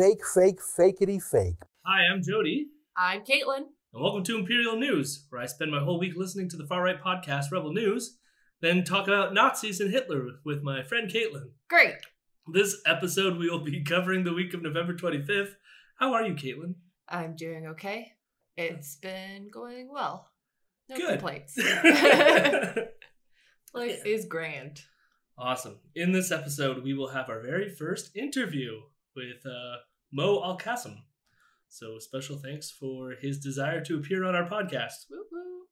fake, fake, fakeity fake. Hi, I'm Jody, I'm Caitlin. and welcome to Imperial News, where I spend my whole week listening to the far right podcast Rebel News, then talk about Nazis and Hitler with my friend Caitlin. Great. This episode, we will be covering the week of November 25th. How are you, Caitlin? I'm doing okay. It's been going well. No Good. complaints. Life is grand. awesome. In this episode, we will have our very first interview with uh, Moe Alqasem. So, special thanks for his desire to appear on our podcast. Woo woo.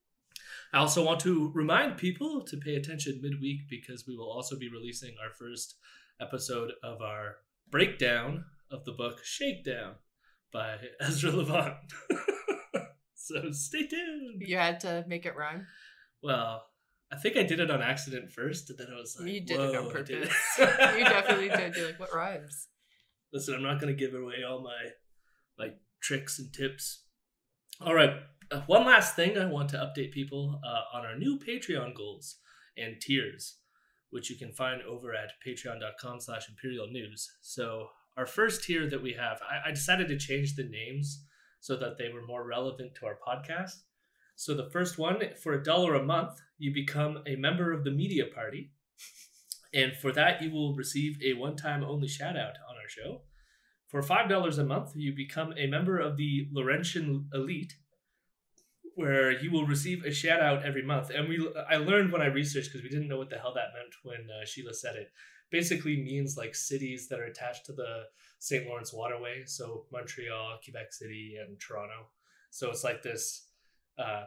I also want to remind people to pay attention midweek because we will also be releasing our first episode of our breakdown of the book Shakedown by Ezra Levant. so stay tuned. You had to make it rhyme. Well, I think I did it on accident first, and then I was like, You did it on "Whoa, I did purpose. it." you definitely did. You're like, what rhymes? Listen, I'm not going to give away all my like tricks and tips. All right, uh, one last thing I want to update people uh, on our new Patreon goals and tiers, which you can find over at patreon.com/slash imperial news. So our first tier that we have, I, I decided to change the names so that they were more relevant to our podcast. So the first one, for a dollar a month, you become a member of the media party. And for that, you will receive a one time only shout out our show. For $5 a month, you become a member of the Laurentian Elite, where you will receive a shout out every month. And we, I learned when I researched because we didn't know what the hell that meant when uh, Sheila said it. Basically means like cities that are attached to the St. Lawrence Waterway. So Montreal, Quebec City, and Toronto. So it's like this uh,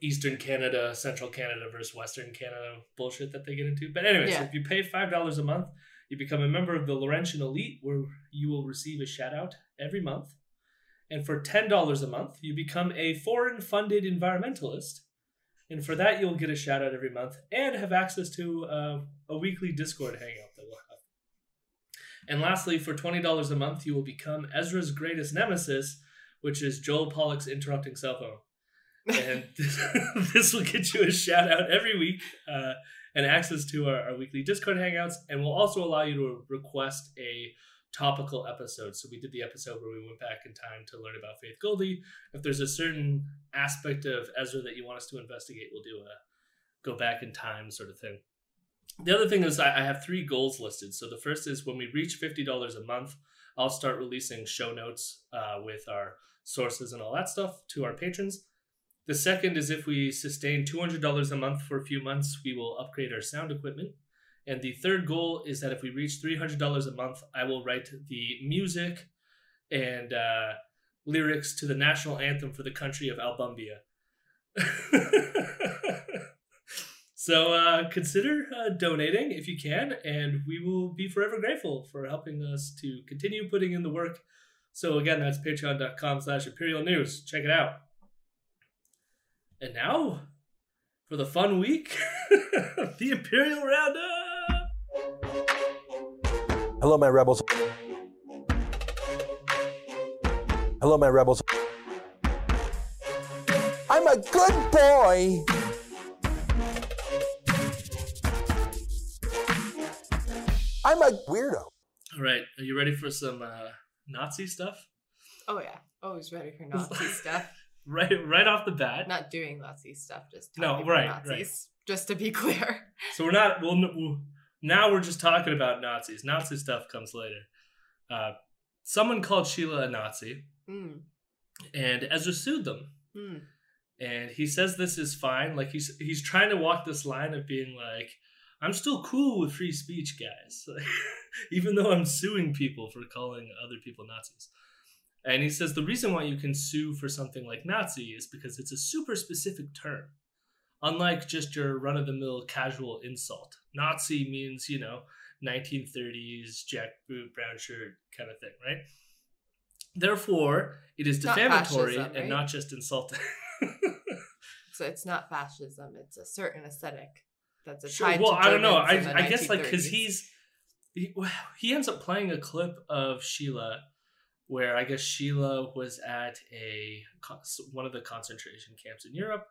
Eastern Canada, Central Canada versus Western Canada bullshit that they get into. But anyway, so Yeah. if you pay five dollars a month, you become a member of the Laurentian Elite, where you will receive a shout out every month. And for ten dollars a month, you become a foreign funded environmentalist. And for that, you'll get a shout out every month and have access to uh, a weekly Discord hangout that we'll have. And lastly, for twenty dollars a month, you will become Ezra's greatest nemesis, which is Joel Pollak's interrupting cell phone and this, this will get you a shout out every week uh, and access to our, our weekly Discord hangouts, and we'll also allow you to request a topical episode. So we did the episode where we went back in time to learn about Faith Goldy. If there's a certain aspect of Ezra that you want us to investigate, we'll do a go back in time sort of thing. The other thing is I have three goals listed. So the first is when we reach fifty dollars a month, I'll start releasing show notes uh, with our sources and all that stuff to our patrons. The second is if we sustain $200 a month for a few months, we will upgrade our sound equipment. And the third goal is that if we reach $300 a month, I will write the music and uh, lyrics to the national anthem for the country of Albumbia. so uh, consider uh, donating if you can, and we will be forever grateful for helping us to continue putting in the work. So again, that's patreon.com slash imperial news. Check it out. And now, for the fun week, the Imperial Roundup. Hello, my rebels. Hello, my rebels. I'm a good boy. I'm a weirdo. All right, are you ready for some uh, Nazi stuff? Oh yeah. Always ready for Nazi stuff. Right, right off the bat. Not doing Nazi stuff, just No, right, Nazis. Just to be clear. So we're not. We'll, we'll now we're just talking about Nazis. Nazi stuff comes later. Uh, someone called Sheila a Nazi, Mm. and Ezra sued them. Mm. and he says this is fine like he's he's trying to walk this line of being like i'm still cool with free speech guys even though i'm suing people for calling other people nazis and he says the reason why you can sue for something like nazi is because it's a super specific term unlike just your run-of-the-mill casual insult nazi means you know 1930s jackboot brown shirt kind of thing right therefore it is Not defamatory fascism, and right? not just insulting So it's not fascism; it's a certain aesthetic that's a Sure. Well, I don't know. I, I guess like because he's he, he ends up playing a clip of Sheila where I guess Sheila was at a one of the concentration camps in Europe,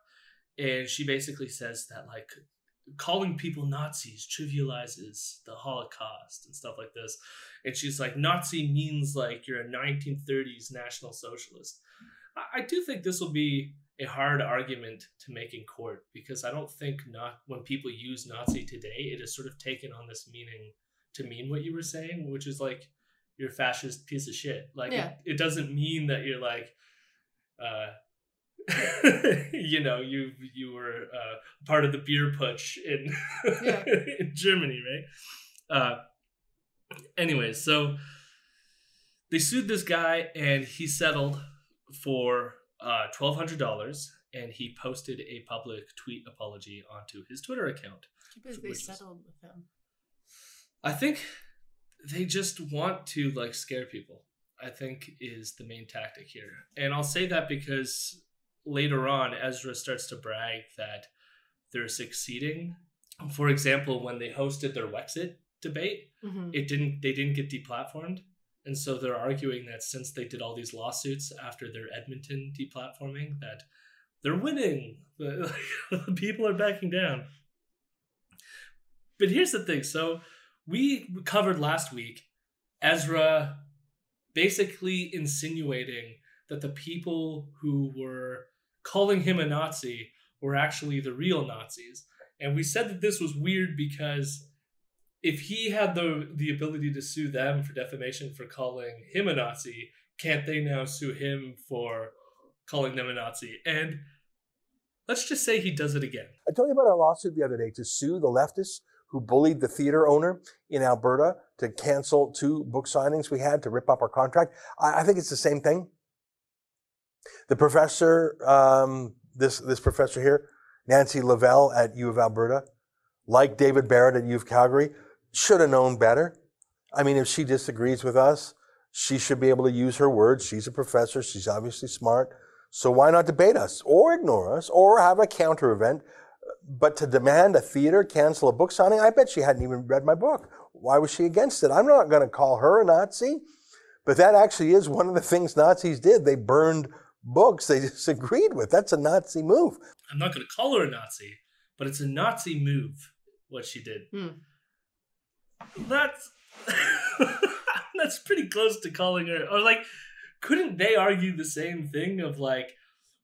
and she basically says that like calling people Nazis trivializes the Holocaust and stuff like this. And she's like, Nazi means like you're a 1930s National Socialist. I, I do think this will be a hard argument to make in court because I don't think not when people use Nazi today, it is sort of taken on this meaning to mean what you were saying, which is like you're a fascist piece of shit. Like Yeah. it, it doesn't mean that you're like uh you know, you you were uh, part of the beer putsch in Yeah. in Germany, right? Uh, anyways, so they sued this guy, and he settled for uh, twelve hundred dollars, and he posted a public tweet apology onto his Twitter account. They Which is- settled with him. I think they just want to like scare people. I think is the main tactic here. And I'll say that because later on Ezra starts to brag that they're succeeding. For example, when they hosted their Wexit debate, Mhm. it didn't they didn't get deplatformed. And so they're arguing that since they did all these lawsuits after their Edmonton deplatforming, that they're winning. People are backing down. But here's the thing. So we covered last week Ezra basically insinuating that the people who were calling him a Nazi were actually the real Nazis. And we said that this was weird because if he had the the ability to sue them for defamation for calling him a Nazi, can't they now sue him for calling them a Nazi? And let's just say he does it again. I told you about our lawsuit the other day to sue the leftists who bullied the theater owner in Alberta to cancel two book signings we had to rip up our contract. I, I think it's the same thing. The professor, um, this this professor here, Nancy Lavelle at U of Alberta, like David Barrett at U of Calgary, should have known better. I mean, if she disagrees with us, she should be able to use her words. She's a professor. She's obviously smart. So why not debate us or ignore us or have a counter event? But to demand a theater cancel a book signing, I bet she hadn't even read my book. Why was she against it? I'm not going to call her a Nazi, but that actually is one of the things Nazis did. They burned books they disagreed with. That's a Nazi move. I'm not going to call her a Nazi, but it's a Nazi move what she did. Hmm. That's that's pretty close to calling her or like couldn't they argue the same thing of like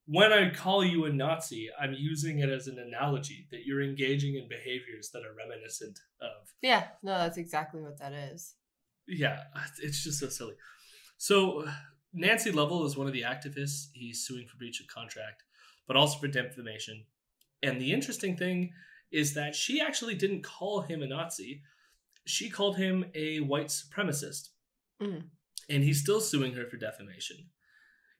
when I call you a Nazi, I'm using it as an analogy that you're engaging in behaviors that are reminiscent of Yeah, no, that's exactly what that is. yeah, it's just so silly. So Nancy Lovell is one of the activists. He's suing for breach of contract, but also for defamation. And the interesting thing is that she actually didn't call him a Nazi. She called him a white supremacist. Mm. And he's still suing her for defamation.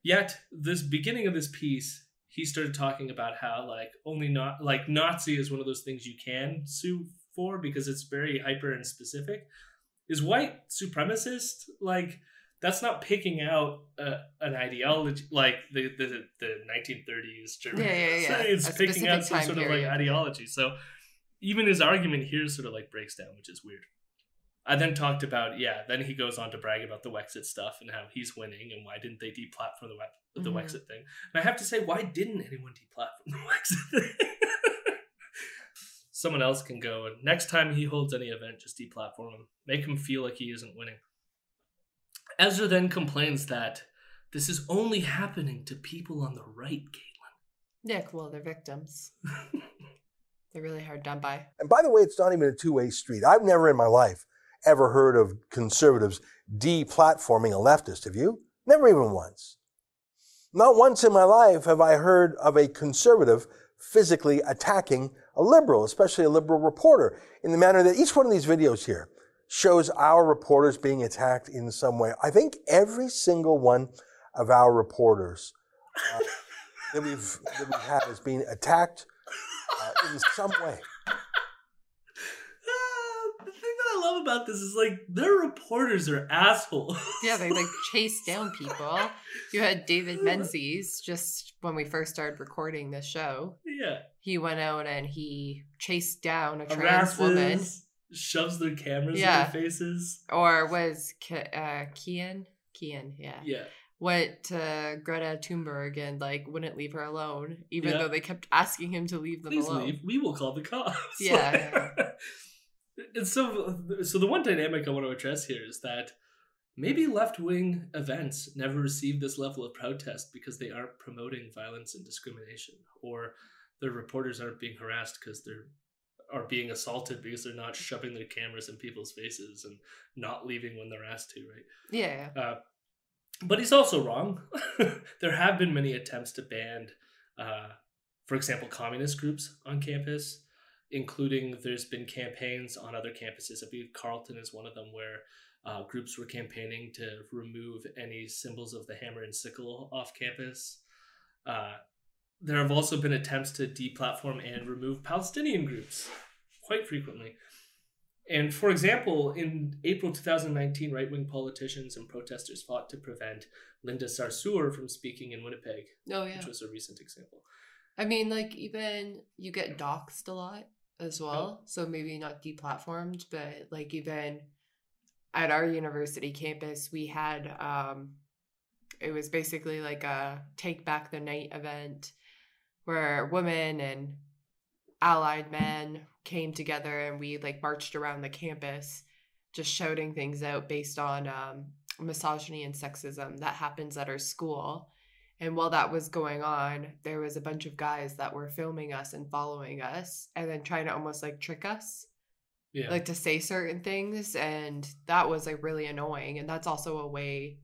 Yet, this beginning of this piece, he started talking about how like only not like Nazi is one of those things you can sue for because it's very hyper and specific is white supremacist like that's not picking out uh, an ideology like the the, the 1930s German. Yeah, yeah, yeah. it's A picking out some sort of like ideology. So even his argument here sort of like breaks down, which is weird. I then talked about yeah. Then he goes on to brag about the Wexit stuff and how he's winning and why didn't they deplatform the We- the Mhm. Wexit thing. And I have to say, why didn't anyone deplatform the Wexit thing? Someone else can go and next time he holds any event, just deplatform him. Make him feel like he isn't winning. Ezra then complains that this is only happening to people on the right, Caitlin. Yeah, well, they're victims. they're really hard done by. And by the way, it's not even a two way street. I've never in my life ever heard of conservatives deplatforming a leftist. Have you? Never even once. Not once in my life have I heard of a conservative physically attacking a liberal, especially a liberal reporter, in the manner that each one of these videos here shows our reporters being attacked in some way. I think every single one of our reporters uh, that we've that we've had is being attacked uh, in some way. Ah, the thing that I love about this is like their reporters are assholes. Yeah, they like chase down people. You had David Menzies just when we first started recording this show. yeah. He went out and he chased down a trans woman, shoves their cameras Yeah. in their faces. or was Ke- uh, Kian? Kian, yeah, Yeah. went to Greta Thunberg and like wouldn't leave her alone, even Yeah. though they kept asking him to leave them Please alone. leave. We will call the cops. Yeah. and so, so the one dynamic I want to address here is that maybe left wing events never receive this level of protest because they aren't promoting violence and discrimination, or their reporters aren't being harassed because they're are being assaulted because they're not shoving their cameras in people's faces and not leaving when they're asked to, right? Yeah. Uh, but he's also wrong. there have been many attempts to ban, uh, for example, communist groups on campus, including there's been campaigns on other campuses. I believe Carleton is one of them where uh, groups were campaigning to remove any symbols of the hammer and sickle off campus. Uh, there have also been attempts to deplatform and remove Palestinian groups quite frequently. And for example, in April 2019, right wing politicians and protesters fought to prevent Linda Sarsour from speaking in Winnipeg, Oh yeah. which was a recent example. I mean, like even you get doxxed a lot as well. So maybe not deplatformed, but like even at our university campus, we had um it was basically like a take back the night event where women and allied men came together and we like marched around the campus just shouting things out based on um, misogyny and sexism that happens at our school and while that was going on, there was a bunch of guys that were filming us and following us and then trying to almost like trick us, Yeah. like to say certain things. And that was like really annoying. And that's also a way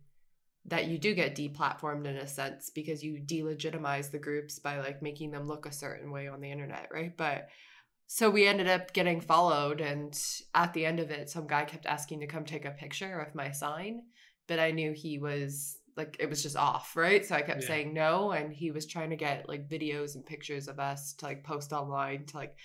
that you do get deplatformed in a sense because you delegitimize the groups by like making them look a certain way on the internet, right? But so we ended up getting followed. And at the end of it, some guy kept asking to come take a picture of my sign but I knew he was like it was just off, right? So I kept Yeah. saying no, and he was trying to get like videos and pictures of us to like post online to like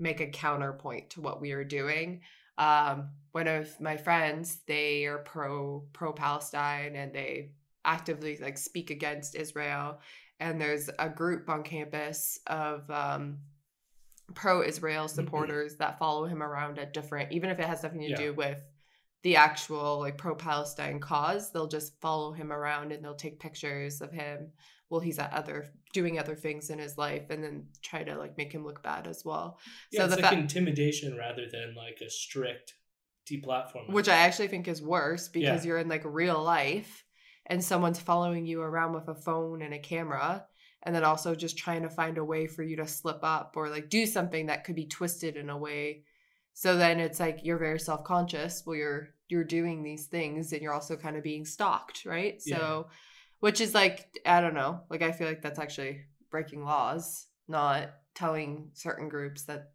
make a counterpoint to what we were doing. Um, one of my friends, they are pro pro Palestine and they actively like speak against Israel. And there's a group on campus of um, pro Israel supporters that follow him around at different, even if it has nothing to Yeah. do with the actual like pro Palestine cause. They'll just follow him around and they'll take pictures of him while he's at other doing other things in his life and then try to like make him look bad as well. yeah, so it's like fa- intimidation rather than like a strict deplatforming. which I actually think is worse because Yeah. you're in like real life and someone's following you around with a phone and a camera and then also just trying to find a way for you to slip up or like do something that could be twisted in a way so then it's like you're very self-conscious well you're you're doing these things and you're also kind of being stalked right Yeah. so which is like i don't know like i feel like that's actually breaking laws not telling certain groups that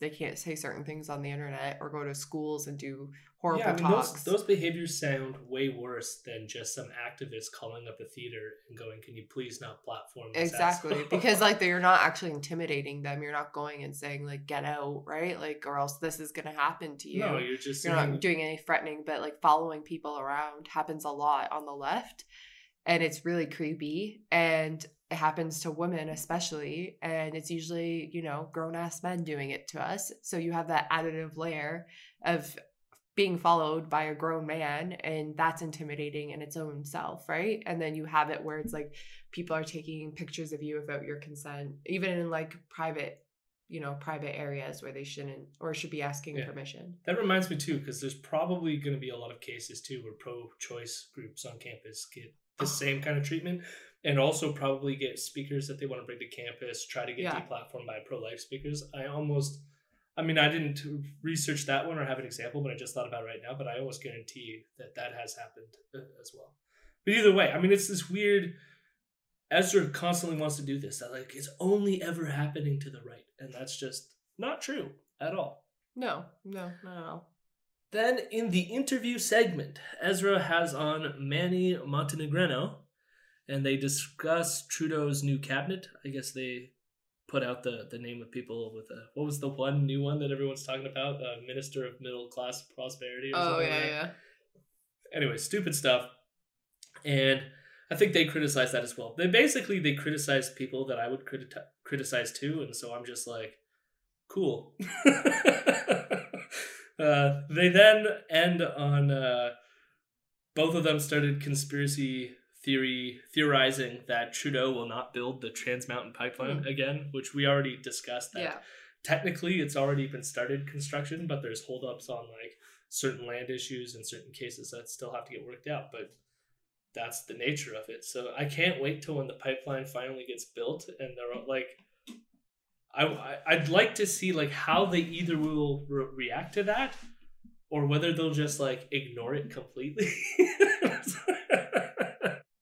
they can't say certain things on the internet or go to schools and do horrible yeah, I mean, talks. those, those behaviors sound way worse than just some activist calling up a theater and going, "Can you please not platform this exactly because like you're not actually intimidating them. You're not going and saying like get out right? Like or else this is going to happen to you. No, you're just you're saying, not doing any threatening but like following people around happens a lot on the left and it's really creepy and it happens to women especially and it's usually you know grown-ass men doing it to us. So you have that additive layer of being followed by a grown man and that's intimidating in its own self right and then you have it where it's like people are taking pictures of you without your consent even in like private you know private areas where they shouldn't or should be asking Yeah. permission That reminds me too, because there's probably going to be a lot of cases too where pro-choice groups on campus get the oh. same kind of treatment, and also probably get speakers that they want to bring to campus try to get Yeah. deplatformed by pro-life speakers. I almost, I mean, I didn't research that one or have an example, but I just thought about it right now. But I almost guarantee that that has happened uh, as well. But either way, I mean, it's this weird. Ezra constantly wants to do this. That like it's only ever happening to the right, and that's just not true at all. no no not at all Then in the interview segment, Ezra has on Manny Montenegrino, and they discuss Trudeau's new cabinet. I guess they put out the, the name of people with a what was the one new one that everyone's talking about? Uh, Minister of Middle Class Prosperity. Or oh something yeah like yeah Anyway, stupid stuff, and I think they criticize that as well. They basically they criticize people that I would criti- criticize too, and so I'm just like, cool. uh, they then end on uh, both of them started conspiracy theory theorizing that Trudeau will not build the Trans Mountain Pipeline Hmm. again, which we already discussed. That Yeah. technically it's already been started construction, but there's holdups on like certain land issues and certain cases that still have to get worked out. But that's the nature of it. So I can't wait till when the pipeline finally gets built and they're all, like. I, I- I'd like to see like how they either will re- react to that or whether they'll just like ignore it completely.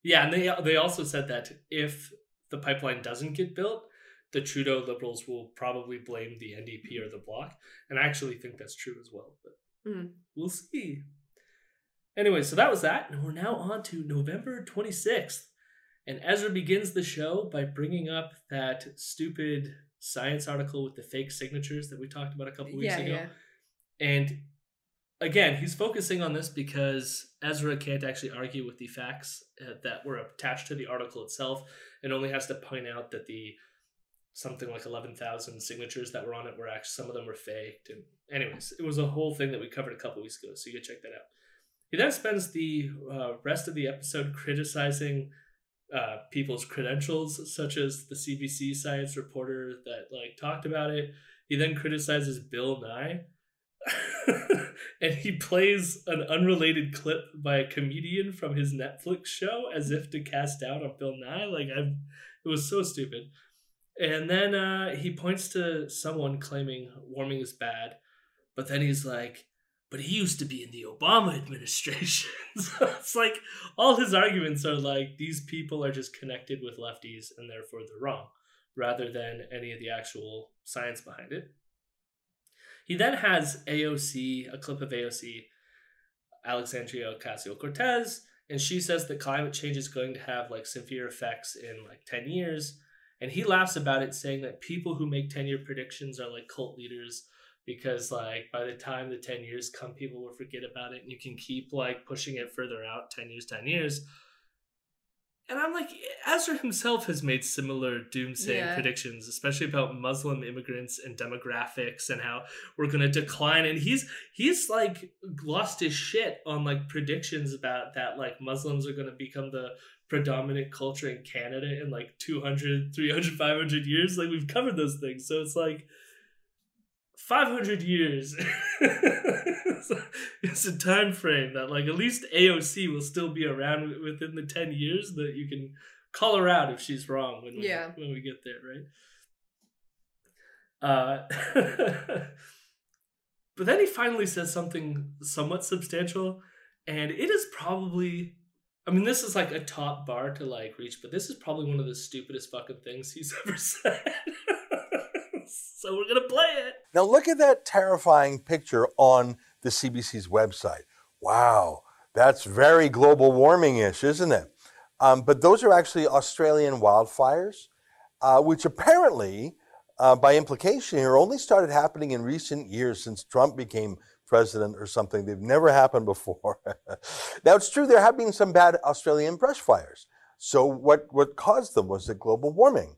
yeah, and they they also said that if the pipeline doesn't get built, the Trudeau Liberals will probably blame the NDP or the Bloc, and I actually think that's true as well. But Mm. we'll see. Anyway, so that was that, and we're now on to November twenty sixth, and Ezra begins the show by bringing up that stupid science article with the fake signatures that we talked about a couple weeks Yeah, ago. yeah. And again, he's focusing on this because Ezra can't actually argue with the facts uh, that were attached to the article itself, and only has to point out that the something like eleven thousand signatures that were on it were actually some of them were faked. And anyways, it was a whole thing that we covered a couple weeks ago, so you can check that out. He then spends the uh, rest of the episode criticizing uh, people's credentials, such as the CBC science reporter that like talked about it. He then criticizes Bill Nye, and he plays an unrelated clip by a comedian from his Netflix show as if to cast doubt on Bill Nye. Like I, it was so stupid. And then uh, he points to someone claiming warming is bad, but then he's like, but he used to be in the Obama administration. so it's like all his arguments are like these people are just connected with lefties and therefore they're wrong, rather than any of the actual science behind it. He then has AOC, a clip of AOC, Alexandria Ocasio Cortez, and she says that climate change is going to have like severe effects in like 10 years. And he laughs about it, saying that people who make 10 year predictions are like cult leaders because like by the time the 10 years come people will forget about it and you can keep like pushing it further out 10 years 10 years and i'm like ezra himself has made similar doomsaying Yeah. predictions especially about muslim immigrants and demographics and how we're going to decline. And he's he's like lost his shit on like predictions about that like muslims are going to become the predominant culture in canada in like 200 300 500 years. Like we've covered those things. So it's like 500 years. It's a time frame that like at least aoc will still be around within the 10 years that you can call her out if she's wrong when we, Yeah. when we get there right? Uh but then he finally says something somewhat substantial and it is probably i mean this is like a top bar to like reach but this is probably one of the stupidest fucking things he's ever said so we're gonna play it Now look at that terrifying picture on the CBC's website. Wow, that's very global warming-ish, isn't it? Um, but those are actually Australian wildfires, uh, which apparently, uh, by implication here, only started happening in recent years since Trump became president or something. They've never happened before. now it's true there have been some bad Australian brush fires. So what what caused them was it global warming?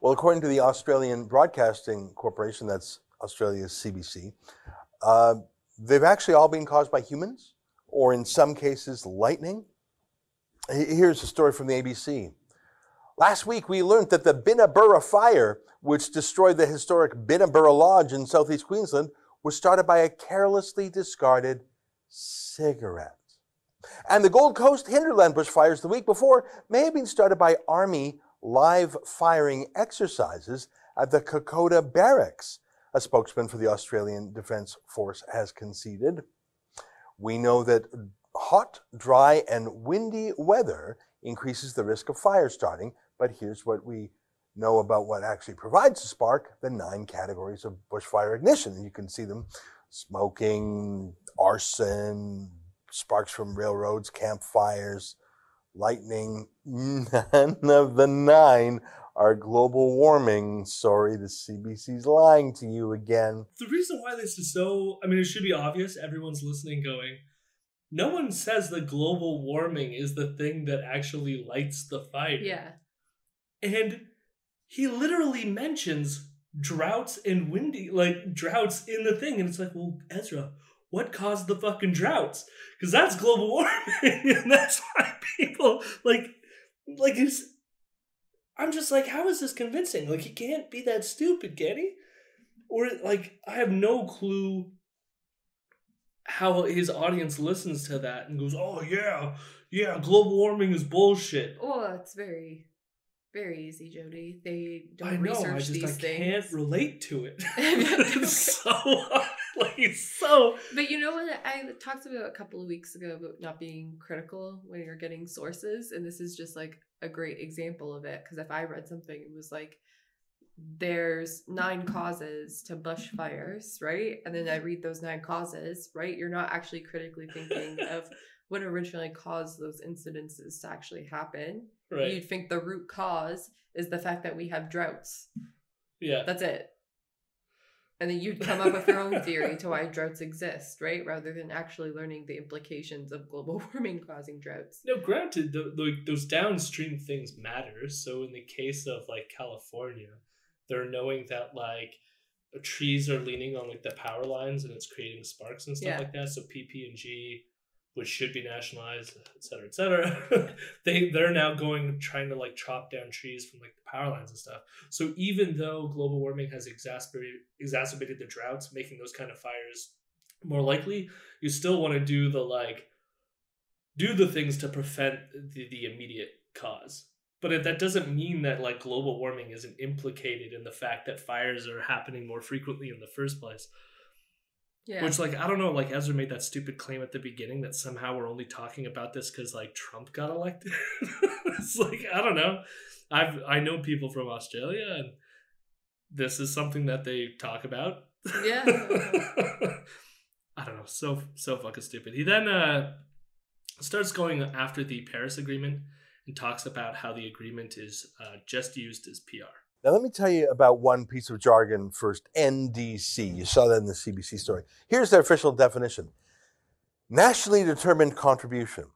Well, according to the Australian Broadcasting Corporation, that's Australia's CBC, uh, they've actually all been caused by humans, or in some cases, lightning. Here's a story from the ABC. Last week, we learned that the Binnaburra fire, which destroyed the historic Binnaburra Lodge in southeast Queensland, was started by a carelessly discarded cigarette. And the Gold Coast Hinterland bushfires the week before may have been started by Army live firing exercises at the Kokoda Barracks, a spokesman for the Australian Defence Force has conceded. We know that hot, dry, and windy weather increases the risk of fire starting, but here's what we know about what actually provides a spark the nine categories of bushfire ignition. You can see them smoking, arson, sparks from railroads, campfires, lightning. None of the nine are global warming. Sorry, the CBC's lying to you again. the reason why this is so i mean it should be obvious everyone's listening going no one says that global warming is the thing that actually lights the fire Yeah. and he literally mentions droughts and windy like droughts in the thing and it's like well ezra what caused the fucking droughts because that's global warming and that's why people like like it's I'm just like, how is this convincing? Like he can't be that stupid, can he? Or like I have no clue how his audience listens to that and goes, "Oh yeah, yeah, global warming is bullshit." Oh, it's very, very easy, Jody. They don't I know. research I just these I things. can't relate to it. It's so uh, like so But you know what? I talked about a couple of weeks ago about not being critical when you're getting sources, and this is just like a great example of it. Because if I read something, it was like there's nine causes to bushfires, right? And then I read those nine causes, right? You're not actually critically thinking of what originally caused those incidences to actually happen. right. You'd think the root cause is the fact that we have droughts. yeah. That's it. And then you'd come up with your own theory to why droughts exist, right? Rather than actually learning the implications of global warming causing droughts. No, granted, the, the, those downstream things matter. So in the case of like California, they're knowing that like trees are leaning on like the power lines and it's creating sparks and stuff Yeah. like that. So PP and G, which should be nationalized, et cetera, et cetera, they they're now going trying to like chop down trees from like the power lines and stuff. So even though global warming has exacerbated exacerbated the droughts, making those kind of fires more likely, you still want to do the like do the things to prevent the, the immediate cause. But if that doesn't mean that like global warming isn't implicated in the fact that fires are happening more frequently in the first place. Yeah. Which like I don't know, like Ezra made that stupid claim at the beginning that somehow we're only talking about this because like Trump got elected. it's like I don't know. I've I know people from Australia and this is something that they talk about. Yeah. I don't know. So so fucking stupid. He then uh starts going after the Paris Agreement and talks about how the agreement is uh, just used as PR. Now, let me tell you about one piece of jargon first NDC. You saw that in the CBC story. Here's their official definition Nationally determined contribution.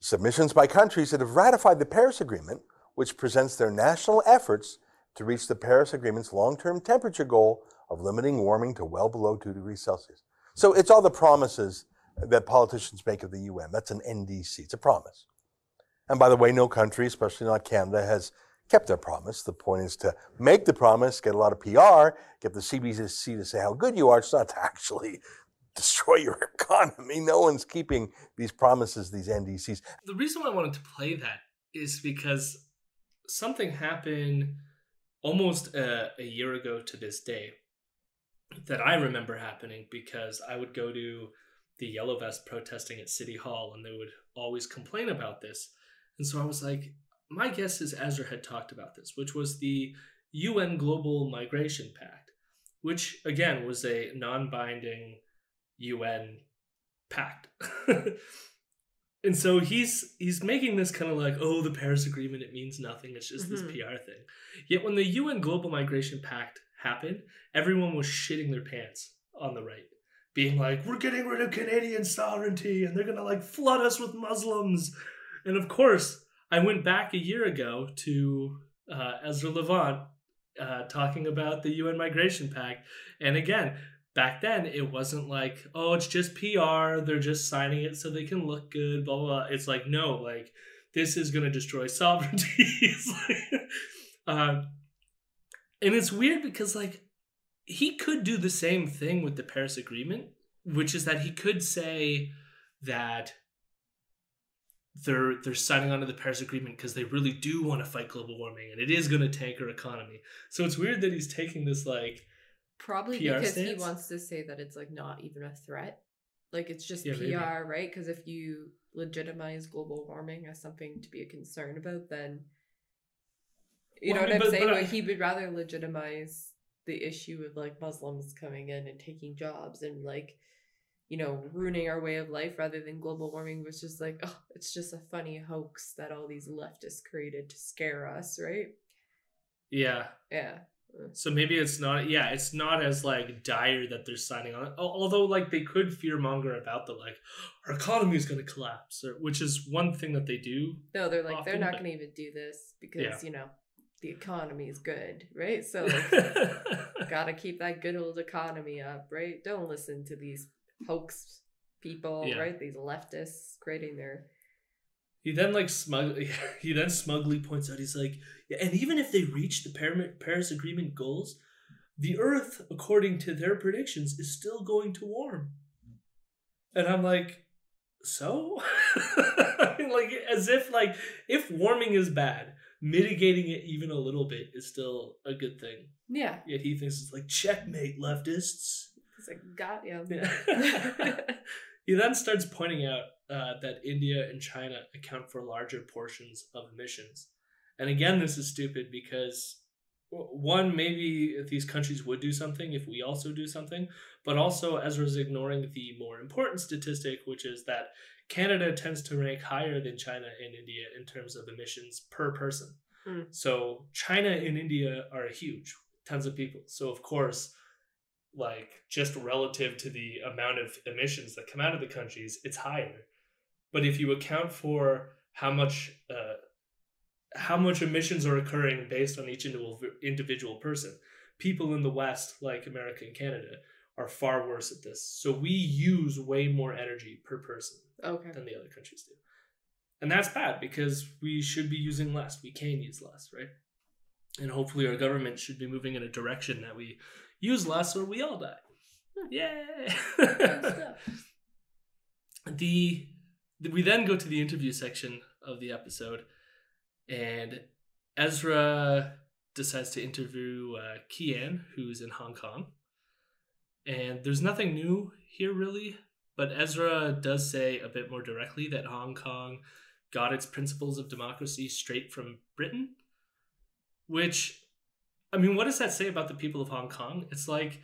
Submissions by countries that have ratified the Paris Agreement, which presents their national efforts to reach the Paris Agreement's long term temperature goal of limiting warming to well below 2 degrees Celsius. So it's all the promises that politicians make of the UN. That's an NDC, it's a promise. And by the way, no country, especially not Canada, has kept their promise. The point is to make the promise, get a lot of PR, get the CBC to say how good you are. It's not to actually destroy your economy. No one's keeping these promises, these NDCs. The reason why I wanted to play that is because something happened almost a, a year ago to this day that I remember happening because I would go to the Yellow Vest protesting at City Hall and they would always complain about this. And so I was like, my guess is Ezra had talked about this, which was the UN Global Migration Pact, which again was a non binding UN pact. and so he's he's making this kind of like, oh, the Paris Agreement, it means nothing. It's just this Mhm. PR thing. Yet when the UN Global Migration Pact happened, everyone was shitting their pants on the right, being like, we're getting rid of Canadian sovereignty and they're gonna like flood us with Muslims. And of course, I went back a year ago to uh, Ezra Levant uh, talking about the UN Migration Pact. And again, back then it wasn't like, oh, it's just PR. They're just signing it so they can look good, blah, blah, blah. It's like, no, like, this is going to destroy sovereignty. Like- uh, and it's weird because, like, he could do the same thing with the Paris Agreement, which is that he could say that they're they're signing on to the Paris Agreement because they really do want to fight global warming and it is going to tank our economy. So it's weird that he's taking this like Probably PR because he wants to say that it's like not even a threat. Like it's just Yeah, PR, maybe. right? Because if you legitimize global warming as something to be a concern about, then you Well, know I mean, what I'm but- saying? but like he would rather legitimize the issue of like Muslims coming in and taking jobs and like you know ruining our way of life rather than global warming was just like oh it's just a funny hoax that all these leftists created to scare us right yeah. yeah So maybe it's not yeah, it's not as like dire that they're signing on. Although like they could fearmonger about the like our economy is going to collapse, or, which is one thing that they do. No, they're like they're not but- going to even do this because Yeah. you know the economy is good, right? So like, gotta keep that good old economy up, right? Don't listen to these hoax people, Yeah. right? These leftists creating their He then like smug he then smugly points out he's like, yeah, and even if they reach the Paris Agreement goals, the Earth, according to their predictions, is still going to warm. And I'm like, so? I mean, like as if like if warming is bad, mitigating it even a little bit is still a good thing. Yeah. Yet he thinks it's like checkmate leftists. It's like, got you. Yeah. he then starts pointing out uh, that India and China account for larger portions of emissions. And again, this is stupid because one, maybe if these countries would do something if we also do something, but also Ezra's ignoring the more important statistic, which is that Canada tends to rank higher than China and India in terms of emissions per person. Mm. So China and India are huge, tons of people. So of course, like just relative to the amount of emissions that come out of the countries, it's higher. But if you account for how much uh, how much emissions are occurring based on each individual individual person, people in the West, like America and Canada, are far worse at this. So we use way more energy per person Okay. than the other countries do. And that's bad because we should be using less. We can use less, right? And hopefully our government should be moving in a direction that we use less or we all die. Yay! the we then go to the interview section of the episode and Ezra decides to interview uh, Kian, who's in Hong Kong. And there's nothing new here, really, but Ezra does say a bit more directly that Hong Kong got its principles of democracy straight from Britain. Which, I mean, what does that say about the people of Hong Kong? It's like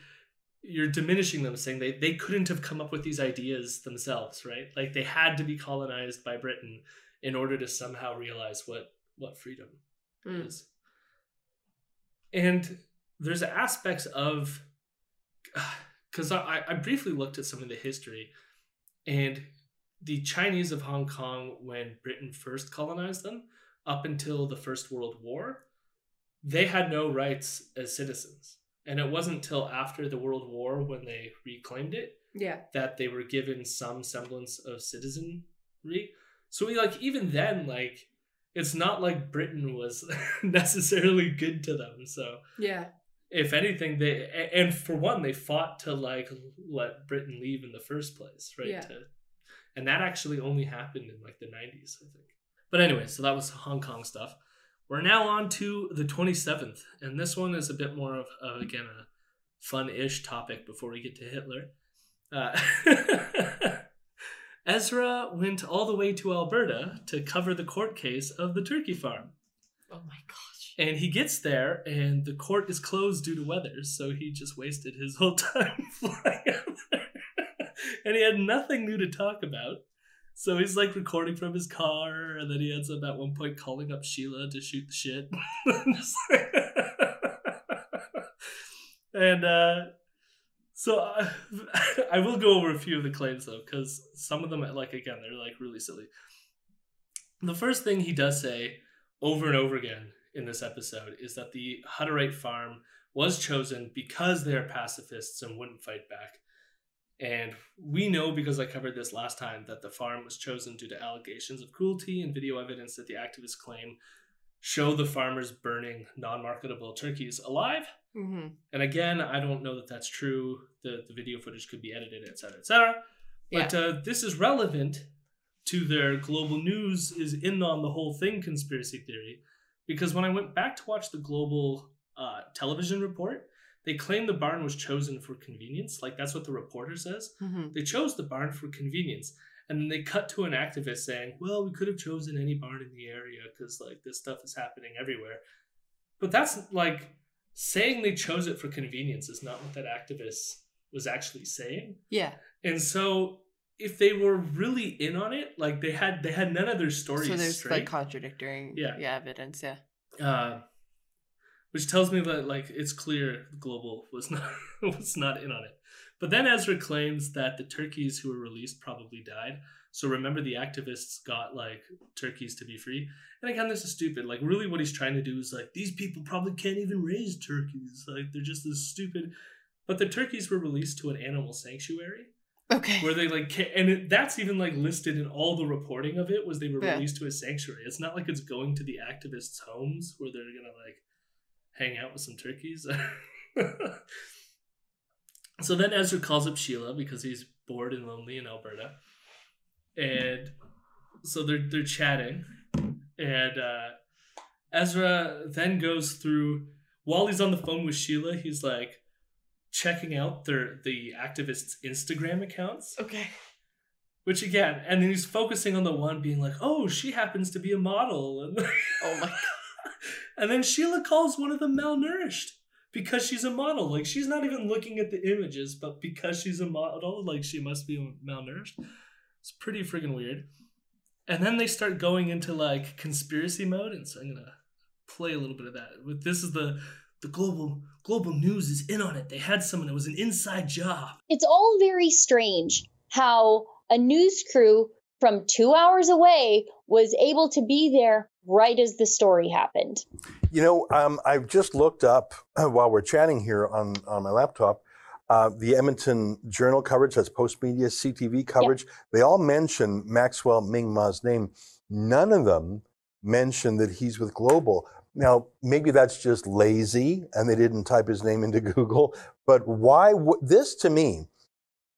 you're diminishing them, saying they, they couldn't have come up with these ideas themselves, right? Like they had to be colonized by Britain in order to somehow realize what, what freedom Mm. is. And there's aspects of because I, I briefly looked at some of the history and the Chinese of Hong Kong, when Britain first colonized them, up until the First World War, they had no rights as citizens. And it wasn't until after the World War when they reclaimed it Yeah. that they were given some semblance of citizenry. So we like even then like it's not like Britain was necessarily good to them. So Yeah. if anything they and for one they fought to like let Britain leave in the first place, right? Yeah. To, and that actually only happened in like the 90s, I think. But anyway, so that was Hong Kong stuff. We're now on to the 27th, and this one is a bit more of, of again a fun-ish topic before we get to Hitler. Uh, Ezra went all the way to Alberta to cover the court case of the turkey farm. Oh my gosh. And he gets there, and the court is closed due to weather, so he just wasted his whole time flying out there. and he had nothing new to talk about. So he's like recording from his car, and then he ends up at one point calling up Sheila to shoot the shit. And uh, so I, I will go over a few of the claims though, because some of them, like again, they're like really silly. The first thing he does say over and over again in this episode is that the Hutterite farm was chosen because they are pacifists and wouldn't fight back. And we know because I covered this last time that the farm was chosen due to allegations of cruelty and video evidence that the activists claim show the farmers burning non marketable turkeys alive. Mm-hmm. And again, I don't know that that's true. The, the video footage could be edited, et cetera, et cetera. But uh, this is relevant to their global news is in on the whole thing conspiracy theory. Because when I went back to watch the global uh, television report, they claim the barn was chosen for convenience. Like that's what the reporter says. Mm-hmm. They chose the barn for convenience. And then they cut to an activist saying, well, we could have chosen any barn in the area because like this stuff is happening everywhere. But that's like saying they chose it for convenience is not what that activist was actually saying. Yeah. And so if they were really in on it, like they had they had none of their stories So there's straight. like contradicting Yeah. yeah evidence, yeah. uh, which tells me that like it's clear global was not was not in on it. But then Ezra claims that the turkeys who were released probably died. So remember the activists got like turkeys to be free. And again, this is stupid. Like really what he's trying to do is like these people probably can't even raise turkeys. Like they're just this stupid. But the turkeys were released to an animal sanctuary. Okay. where they like and it, that's even like listed in all the reporting of it was they were Yeah. released to a sanctuary it's not like it's going to the activists homes where they're gonna like hang out with some turkeys so then ezra calls up sheila because he's bored and lonely in alberta and so they're they're chatting and uh ezra then goes through while he's on the phone with sheila he's like checking out their the activists instagram accounts Okay. which again, and then he's focusing on the one being like, "Oh, she happens to be a model," and, Oh my. and then Sheila calls one of them malnourished because she's a model. Like she's not even looking at the images, but because she's a model, like she must be malnourished. It's pretty friggin' weird. And then they start going into like conspiracy mode, and so I'm gonna play a little bit of that. With this is the the global global news is in on it. They had someone. It was an inside job. It's all very strange how a news crew from two hours away was able to be there right as the story happened. You know, um, I've just looked up uh, while we're chatting here on, on my laptop uh, the Edmonton Journal coverage, that's Postmedia, CTV coverage. They all mention Maxwell Ming Ma's name. None of them mention that he's with Global. Now, maybe that's just lazy and they didn't type his name into Google, but why would this to me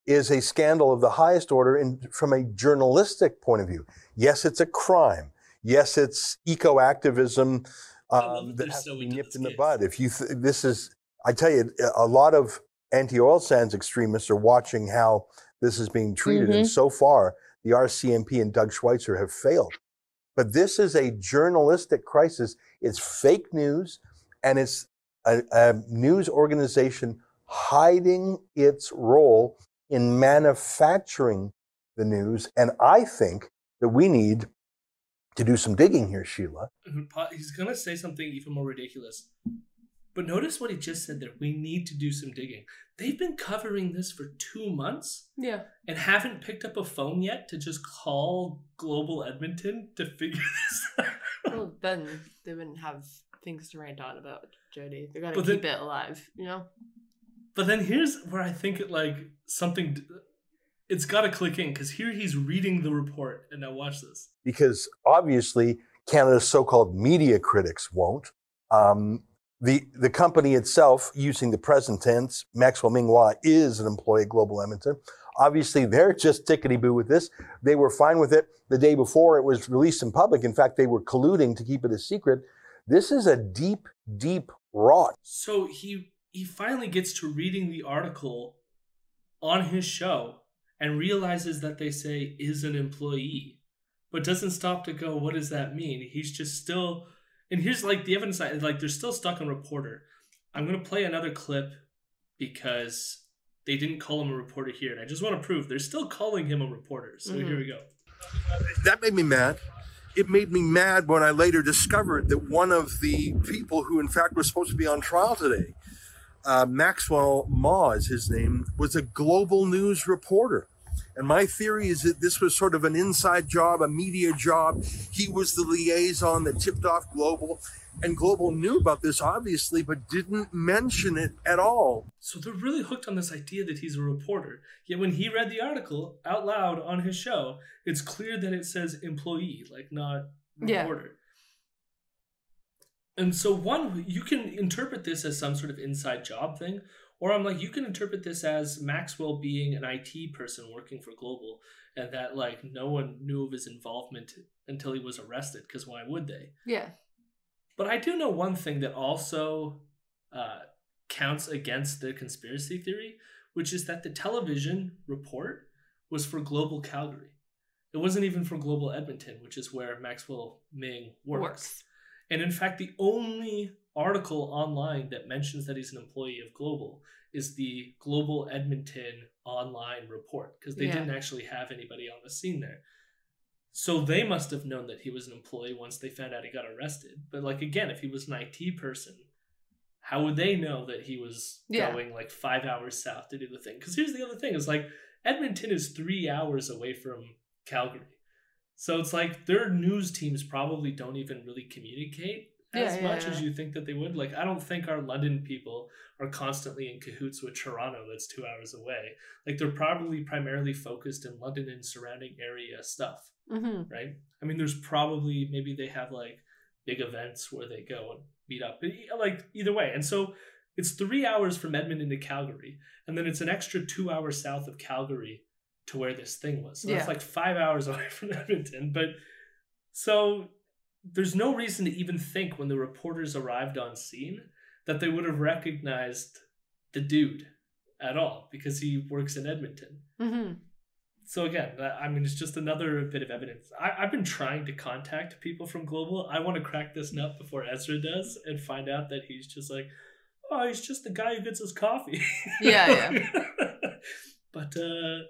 is a scandal of the highest order in, from a journalistic point of view. Yes, it's a crime. Yes, it's eco activism um, that that has so to be nipped this in the bud. If you, th- this is, I tell you, a lot of anti-oil sands extremists are watching how this is being treated, and so far, the RCMP and Doug Schweitzer have failed. But this is a journalistic crisis. It's fake news, and it's a, a news organization hiding its role in manufacturing the news. And I think that we need to do some digging here, Sheila. Mm-hmm. Uh, he's gonna say something even more ridiculous. But notice what he just said there. We need to do some digging. They've been covering this for two months Yeah. and haven't picked up a phone yet to just call Global Edmonton to figure this out. Well, then they wouldn't have things to rant on about Jody. They gotta But then- keep it alive, you know? But then here's where I think it like something. It's got to click in because here he's reading the report, and now watch this. because obviously Canada's so-called media critics won't. Um, the the company itself, using the present tense, Maxwell Mingwa is an employee at Global Edmonton. Obviously, they're just tickety boo with this. They were fine with it the day before it was released in public. In fact, they were colluding to keep it a secret. This is a deep, deep rot. So he he finally gets to reading the article on his show and realizes that they say is an employee, but doesn't stop to go, what does that mean? He's just still, and here's like the evidence, like they're still stuck on reporter. I'm gonna play another clip because they didn't call him a reporter here, and I just want to prove they're still calling him a reporter. So Mhm. here we go. That made me mad. It made me mad when I later discovered that one of the people who, in fact, was supposed to be on trial today, uh, Maxwell Ma is his name, was a global news reporter. And my theory is that this was sort of an inside job, a media job. He was the liaison that tipped off Global. And Global knew about this, obviously, but didn't mention it at all. So they're really hooked on this idea that he's a reporter. Yet when he read the article out loud on his show, it's clear that it says employee, like not reporter. Yeah. reporter. And so one you can interpret this as some sort of inside job thing, or I'm like you can interpret this as Maxwell being an IT person working for Global and that like no one knew of his involvement until he was arrested because why would they? Yeah. But I do know one thing that also uh, counts against the conspiracy theory, which is that the television report was for Global Calgary. It wasn't even for Global Edmonton, which is where Maxwell Ming works. Works. And in fact, the only article online that mentions that he's an employee of Global is the Global Edmonton online report because they Yeah. didn't actually have anybody on the scene there. So they must have known that he was an employee once they found out he got arrested. But like again, if he was an IT person, how would they know that he was Yeah. going like five hours south to do the thing? Because here's the other thing: is like Edmonton is three hours away from Calgary, so it's like their news teams probably don't even really communicate as yeah, much yeah. as you think that they would. Like, I don't think our London people are constantly in cahoots with Toronto, that's two hours away. Like, they're probably primarily focused in London and surrounding area stuff, Mm-hmm. right? I mean, there's probably maybe they have like big events where they go and meet up, but, like either way. And so it's three hours from Edmonton to Calgary, and then it's an extra two hours south of Calgary to where this thing was. So it's like five hours away from Edmonton. But so there's no reason to even think when the reporters arrived on scene that they would have recognized the dude at all because he works in Edmonton. Mm-hmm. So again, I mean, it's just another bit of evidence. I, I've been trying to contact people from Global. I want to crack this nut before Ezra does and find out that he's just like, oh, he's just the guy who gets us coffee. Yeah, yeah, but uh,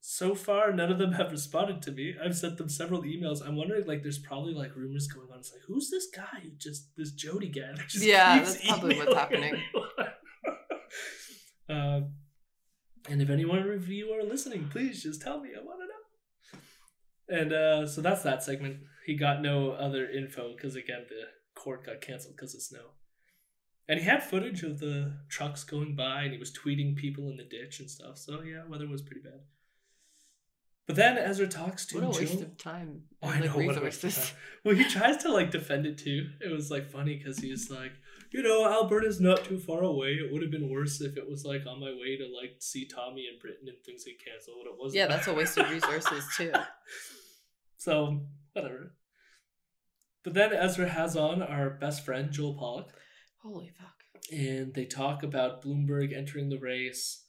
so far, none of them have responded to me. I've sent them several emails. I'm wondering, like, there's probably like rumors going on. It's like, who's this guy who just this Jody guy? that just Yeah, that's probably what's happening um, and if anyone of you are listening, please just tell me. I want to know. And uh, so that's that segment. He got no other info because again the court got canceled because of snow. And he had footage of the trucks going by, and he was tweeting people in the ditch and stuff. So yeah, weather was pretty bad. But then Ezra talks to What a waste Jill. of time Oh, and I like know, what a waste of resources. time. Well, he tries to like defend it too. It was like funny because he's like, you know, Alberta's not too far away. It would have been worse if it was like on my way to like see Tommy in Britain and things get canceled. But it wasn't. Yeah, that's a waste of resources too. so whatever. But then Ezra has on our best friend Joel Pollak, Holy fuck. and they talk about Bloomberg entering the race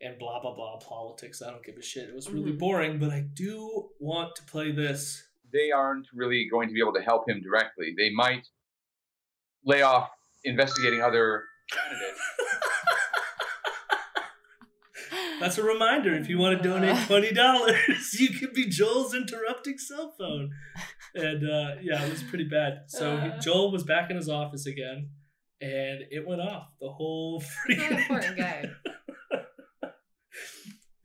and blah blah blah politics. I don't give a shit. It was really Mhm. boring, but I do want to play this. they aren't really going to be able to help him directly. They might lay off investigating other candidates. That's a reminder. If you want to donate twenty dollars, you could be Joel's interrupting cell phone. And uh, yeah, it was pretty bad. So he- Uh. Joel was back in his office again, and it went off the whole He's an freaking important guy.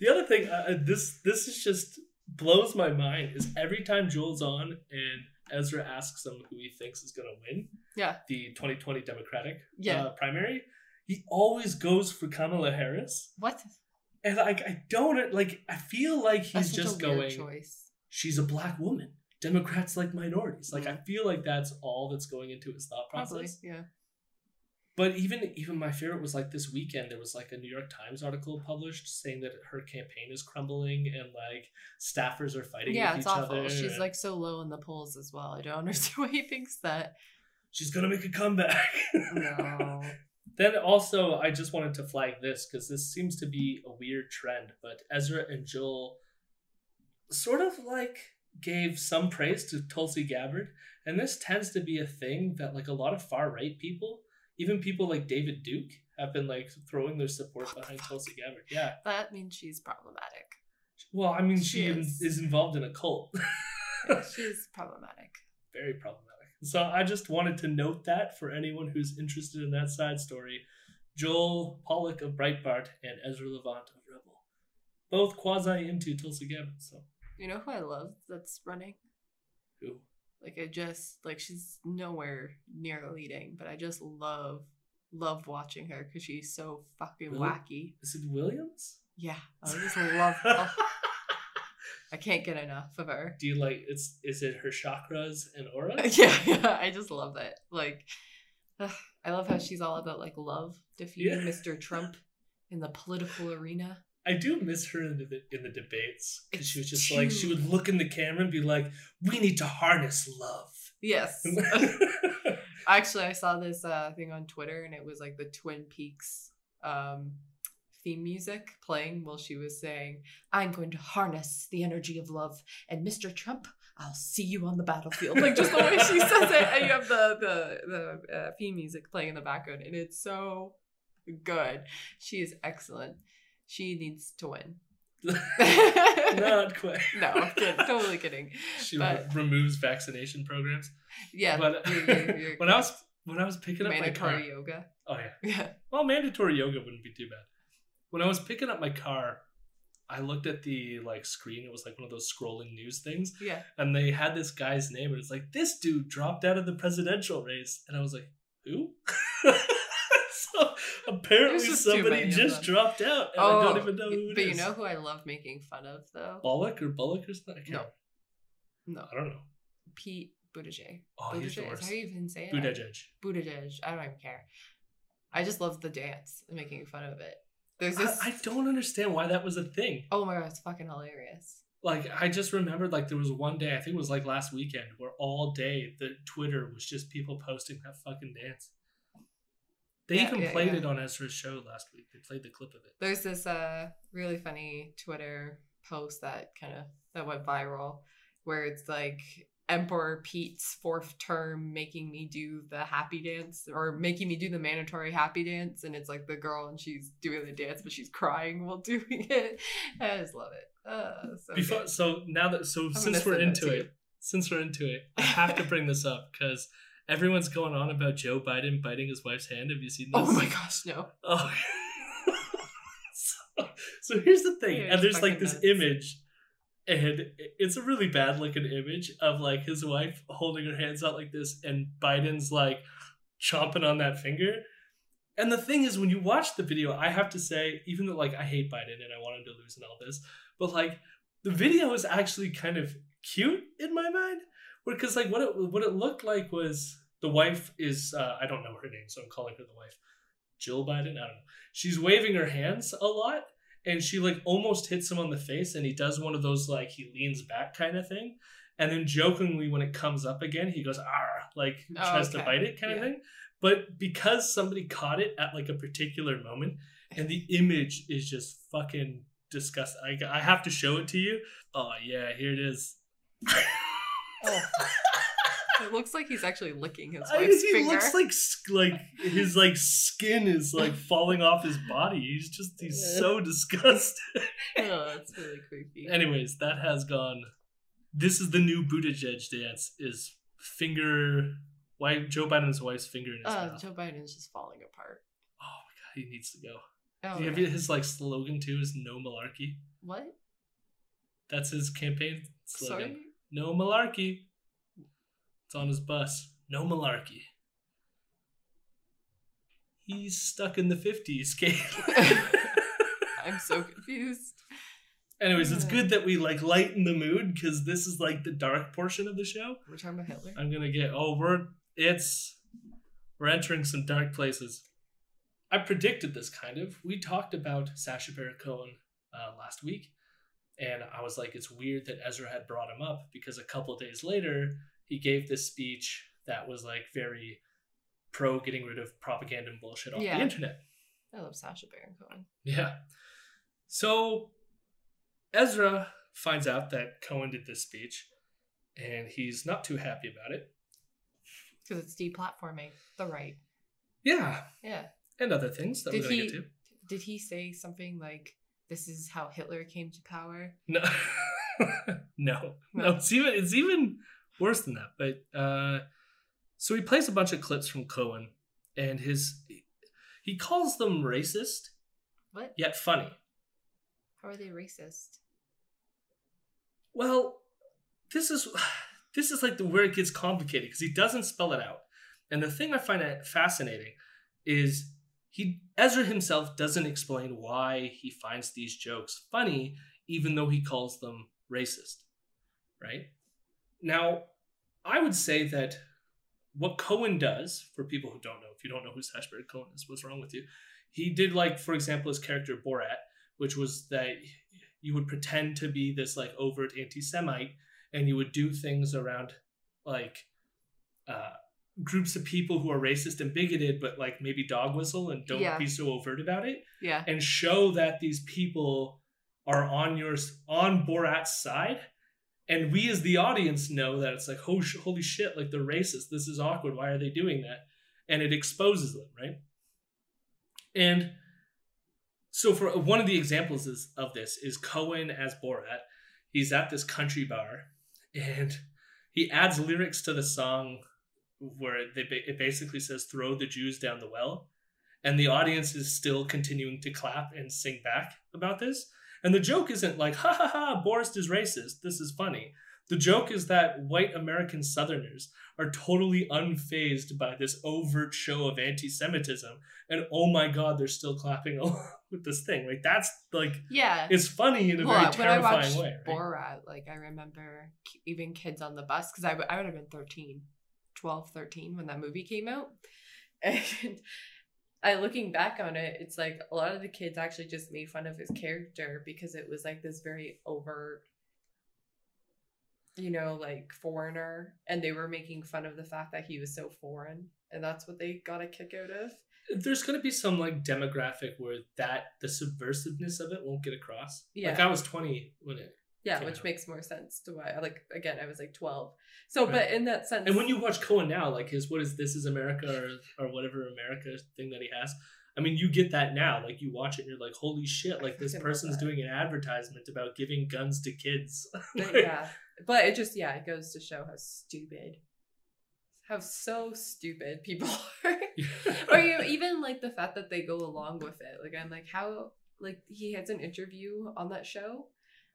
The other thing, uh, uh, this this is just blows my mind. Is every time Joel's on and Ezra asks him who he thinks is going to win Yeah. the 2020 Democratic Yeah. uh, primary, he always goes for Kamala Harris. What? And like I don't like I feel like he's just going choice. she's a black woman. Democrats like minorities. Like I feel like that's all that's going into his thought Probably. process. Yeah. But even even my favorite was like this weekend there was like a New York Times article published saying that her campaign is crumbling and like staffers are fighting Yeah, with it's each awful. other. She's and like so low in the polls as well. I don't understand why he thinks that. she's gonna make a comeback. No. Then also, I just wanted to flag this because this seems to be a weird trend, but Ezra and Joel sort of like gave some praise to Tulsi Gabbard, and this tends to be a thing that like a lot of far right people, even people like David Duke, have been like throwing their support What behind? Tulsi Gabbard. Yeah, That means she's problematic. well, I mean, she, She is. is involved in a cult. She's problematic. Very problematic. So I just wanted to note that for anyone who's interested in that side story. Joel Pollak of Breitbart and Ezra Levant of Rebel. Both quasi into Tulsi Gabbard. So You know who I love that's running? who? Like I just like she's nowhere near leading, but I just love love watching her because she's so fucking Really? wacky. Is it Williams? Yeah, I just love. oh, I can't get enough of her. Do you like it's is it her chakras and aura? yeah, yeah, I just love it. Like, ugh, I love how she's all about like love defeating Yeah. Mr. Trump in the political arena. I do miss her in the in the debates because she was just like she would look in the camera and be like, "We need to harness love." Yes. Actually, I saw this uh, thing on Twitter, and it was like the Twin Peaks um, theme music playing while she was saying, "I'm going to harness the energy of love," and Mr. Trump, I'll see you on the battlefield. Like just the way she says it, and you have the the the uh, theme music playing in the background, and it's so good. She is excellent. She needs to win. Not quite. no, I'm kidding. totally kidding. She But- re- removes vaccination programs. Yeah, but you're- you're- you're when I was when I was picking up my car, mandatory yoga. oh yeah, Yeah. well mandatory yoga wouldn't be too bad. When I was picking up my car I looked at the like screen. It was like one of those scrolling news things, Yeah. and they had this guy's name, and it's like this dude dropped out of the presidential race, and I was like, who? So apparently just somebody just dropped out, and I don't oh, even know who it is. Oh, but you know who I love making fun of though? Bullock or Bullock or something? No. No, I don't know. Pete Buttigieg. Oh, he's the Buttigieg. Is worst. how you even say it? Buttigieg. Buttigieg. I don't even care. I just love the dance and making fun of it. There's this. I, I don't understand why that was a thing. oh my god, it's fucking hilarious. Like I just remembered like there was one day, I think it was like last weekend, where all day the Twitter was just people posting that fucking dance. They Yeah, even yeah, played yeah. it on Ezra's show last week. They played the clip of it. There's this uh really funny Twitter post that kind of that went viral where it's like Emperor Pete's fourth term making me do the happy dance or making me do the mandatory happy dance and it's like the girl and she's doing the dance but she's crying while doing it. I just love it. Uh, so Before, good. so now that so gonna since we're into to it, you. since we're into it, I have to bring this up because everyone's going on about Joe Biden biting his wife's hand. Have you seen oh this? Oh my gosh, no. Oh. so, so here's the thing, Yeah, and there's like this nuts. image, and it's a really bad looking image of like his wife holding her hands out like this, and Biden's like chomping on that finger. And the thing is, when you watch the video, I have to say, even though like I hate Biden and I want him to lose and all this, but like the video is actually kind of cute in my mind, because like what it what it looked like was the wife is uh, I don't know her name, so I'm calling her the wife. Jill Biden. I don't know. She's waving her hands a lot, and she like almost hits him on the face, and he does one of those like he leans back kind of thing, and then jokingly when it comes up again, he goes ah like Oh, tries to bite it kind of Yeah. thing. But because somebody caught it at like a particular moment, and the image is just fucking disgusting. I, I have to show it to you. Oh yeah, here it is. Oh. It looks like he's actually licking his I wife's he finger. looks like like his like skin is like falling off his body. He's just he's so disgusted. oh, that's really creepy. Anyways, that has gone. This is the new Buttigieg dance. Is finger Why Joe Biden's wife's finger in his Uh, mouth. Joe Biden's just falling apart. Oh my god, he needs to go. Oh, you have his like slogan too? Is no malarkey. what? That's his campaign slogan. Sorry. No malarkey. It's on his bus. No malarkey. He's stuck in the 50s, Kate. I'm so confused. Anyways, it's good that we like lighten the mood because this is like the dark portion of the show. We're talking about Hitler. I'm gonna get oh we're it's we're entering some dark places. I predicted this kind of. We talked about Sacha Baron Cohen uh, last week, and I was like, it's weird that Ezra had brought him up because a couple days later he gave this speech that was like very pro getting rid of propaganda and bullshit off Yeah. the internet. I love Sacha Baron Cohen. Yeah. So Ezra finds out that Cohen did this speech, and he's not too happy about it. Because it's deplatforming the right. Yeah, Yeah. and other things that Did we're gonna he- get to. Did he say something like, "This is how Hitler came to power"? No, no, no. It's even it's even worse than that. But uh, so he plays a bunch of clips from Cohen, and his he calls them racist What? yet funny. How are they racist? Well, this is this is like the where it gets complicated because he doesn't spell it out. And the thing I find it fascinating is he Ezra himself doesn't explain why he finds these jokes funny, even though he calls them racist. Right? Now, I would say that what Cohen does, for people who don't know, if you don't know who Sacha Baron Cohen is, what's wrong with you? He did like, for example, his character Borat, which was that you would pretend to be this like overt anti-Semite, and you would do things around like uh, groups of people who are racist and bigoted, but like maybe dog whistle and don't Yeah. be so overt about it, Yeah. and show that these people are on your on Borat's side. And we as the audience know that it's like, oh, sh- holy shit, like they're racist. This is awkward. Why are they doing that? And it exposes them, right? And so for uh, one of the examples is, of this is Cohen as Borat. He's at this country bar, and he adds lyrics to the song where they ba- it basically says "Throw the Jews down the well," and the audience is still continuing to clap and sing back about this. And the joke isn't like, ha ha ha, Boris is racist. This is funny. The joke is that white American Southerners are totally unfazed by this overt show of anti Semitism. And oh my God, they're still clapping along with this thing. Like, that's like, Yeah. it's funny in a Well, very when I watched terrifying way. right? Borat, like I remember even kids on the bus because I, w- I would have been 13, 12, 13 when that movie came out. And I looking back on it, it's like a lot of the kids actually just made fun of his character because it was like this very overt, you know, like foreigner, and they were making fun of the fact that he was so foreign, and that's what they got a kick out of. There's going to be some like demographic where that, the subversiveness of it won't get across. Yeah, Like, I was 20 when it Yeah, Yeah. which makes more sense to why. Like again, I was like twelve. So, Right. but in that sense, And when you watch Cohen now, like his what is this is America or or whatever America thing that he has, I mean, you get that now. Like you watch it and you're like, holy shit! Like this person's doing an advertisement about giving guns to kids. But yeah, but it just yeah, it goes to show how stupid, how so stupid people are. or you, even like the fact that they go along with it. Like I'm like how like he has an interview on that show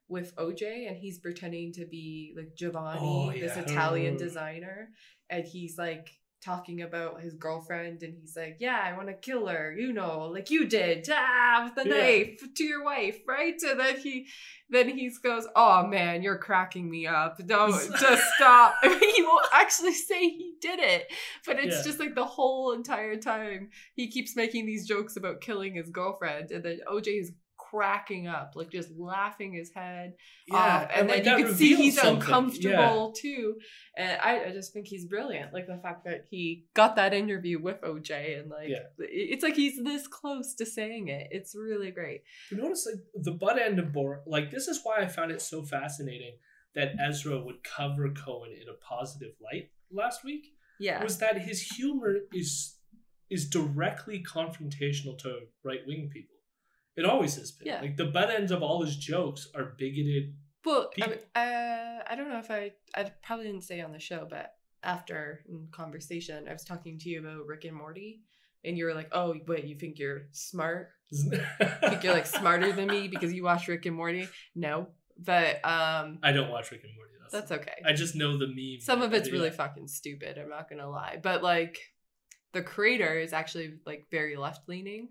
with OJ and he's pretending to be like Giovanni, Oh, this. Italian designer, and he's like talking about his girlfriend and he's like, Yeah, I want to kill her, you know, like you did, ah, with the Yeah. knife to your wife, right? And then he then he goes, Oh man, you're cracking me up. Don't just stop. I mean, he won't actually say he did it, but it's Yeah. just like the whole entire time he keeps making these jokes about killing his girlfriend, and then OJ is cracking up, like just laughing his head off, and, like, then you can see he's something. uncomfortable too. And I, I just think he's brilliant. Like the fact that he got that interview with OJ, and like Yeah. it's like he's this close to saying it. It's really great. You notice like the butt end of Borat. Like this is why I found it so fascinating that Ezra would cover Cohen in a positive light last week. Yeah, Was that his humor is is directly confrontational to right wing people. It always has been. Yeah. Like the butt ends of all his jokes are bigoted. Well, I, mean, uh, I don't know if I I probably didn't say on the show, but after in conversation, I was talking to you about Rick and Morty, and you were like, "Oh, wait, you think you're smart? I think you're like smarter than me because you watch Rick and Morty?" No, but um, I don't watch Rick and Morty. That's, that's okay. I just know the meme. Some of it's really fucking stupid. I'm not gonna lie, but like the creator is actually like very left leaning,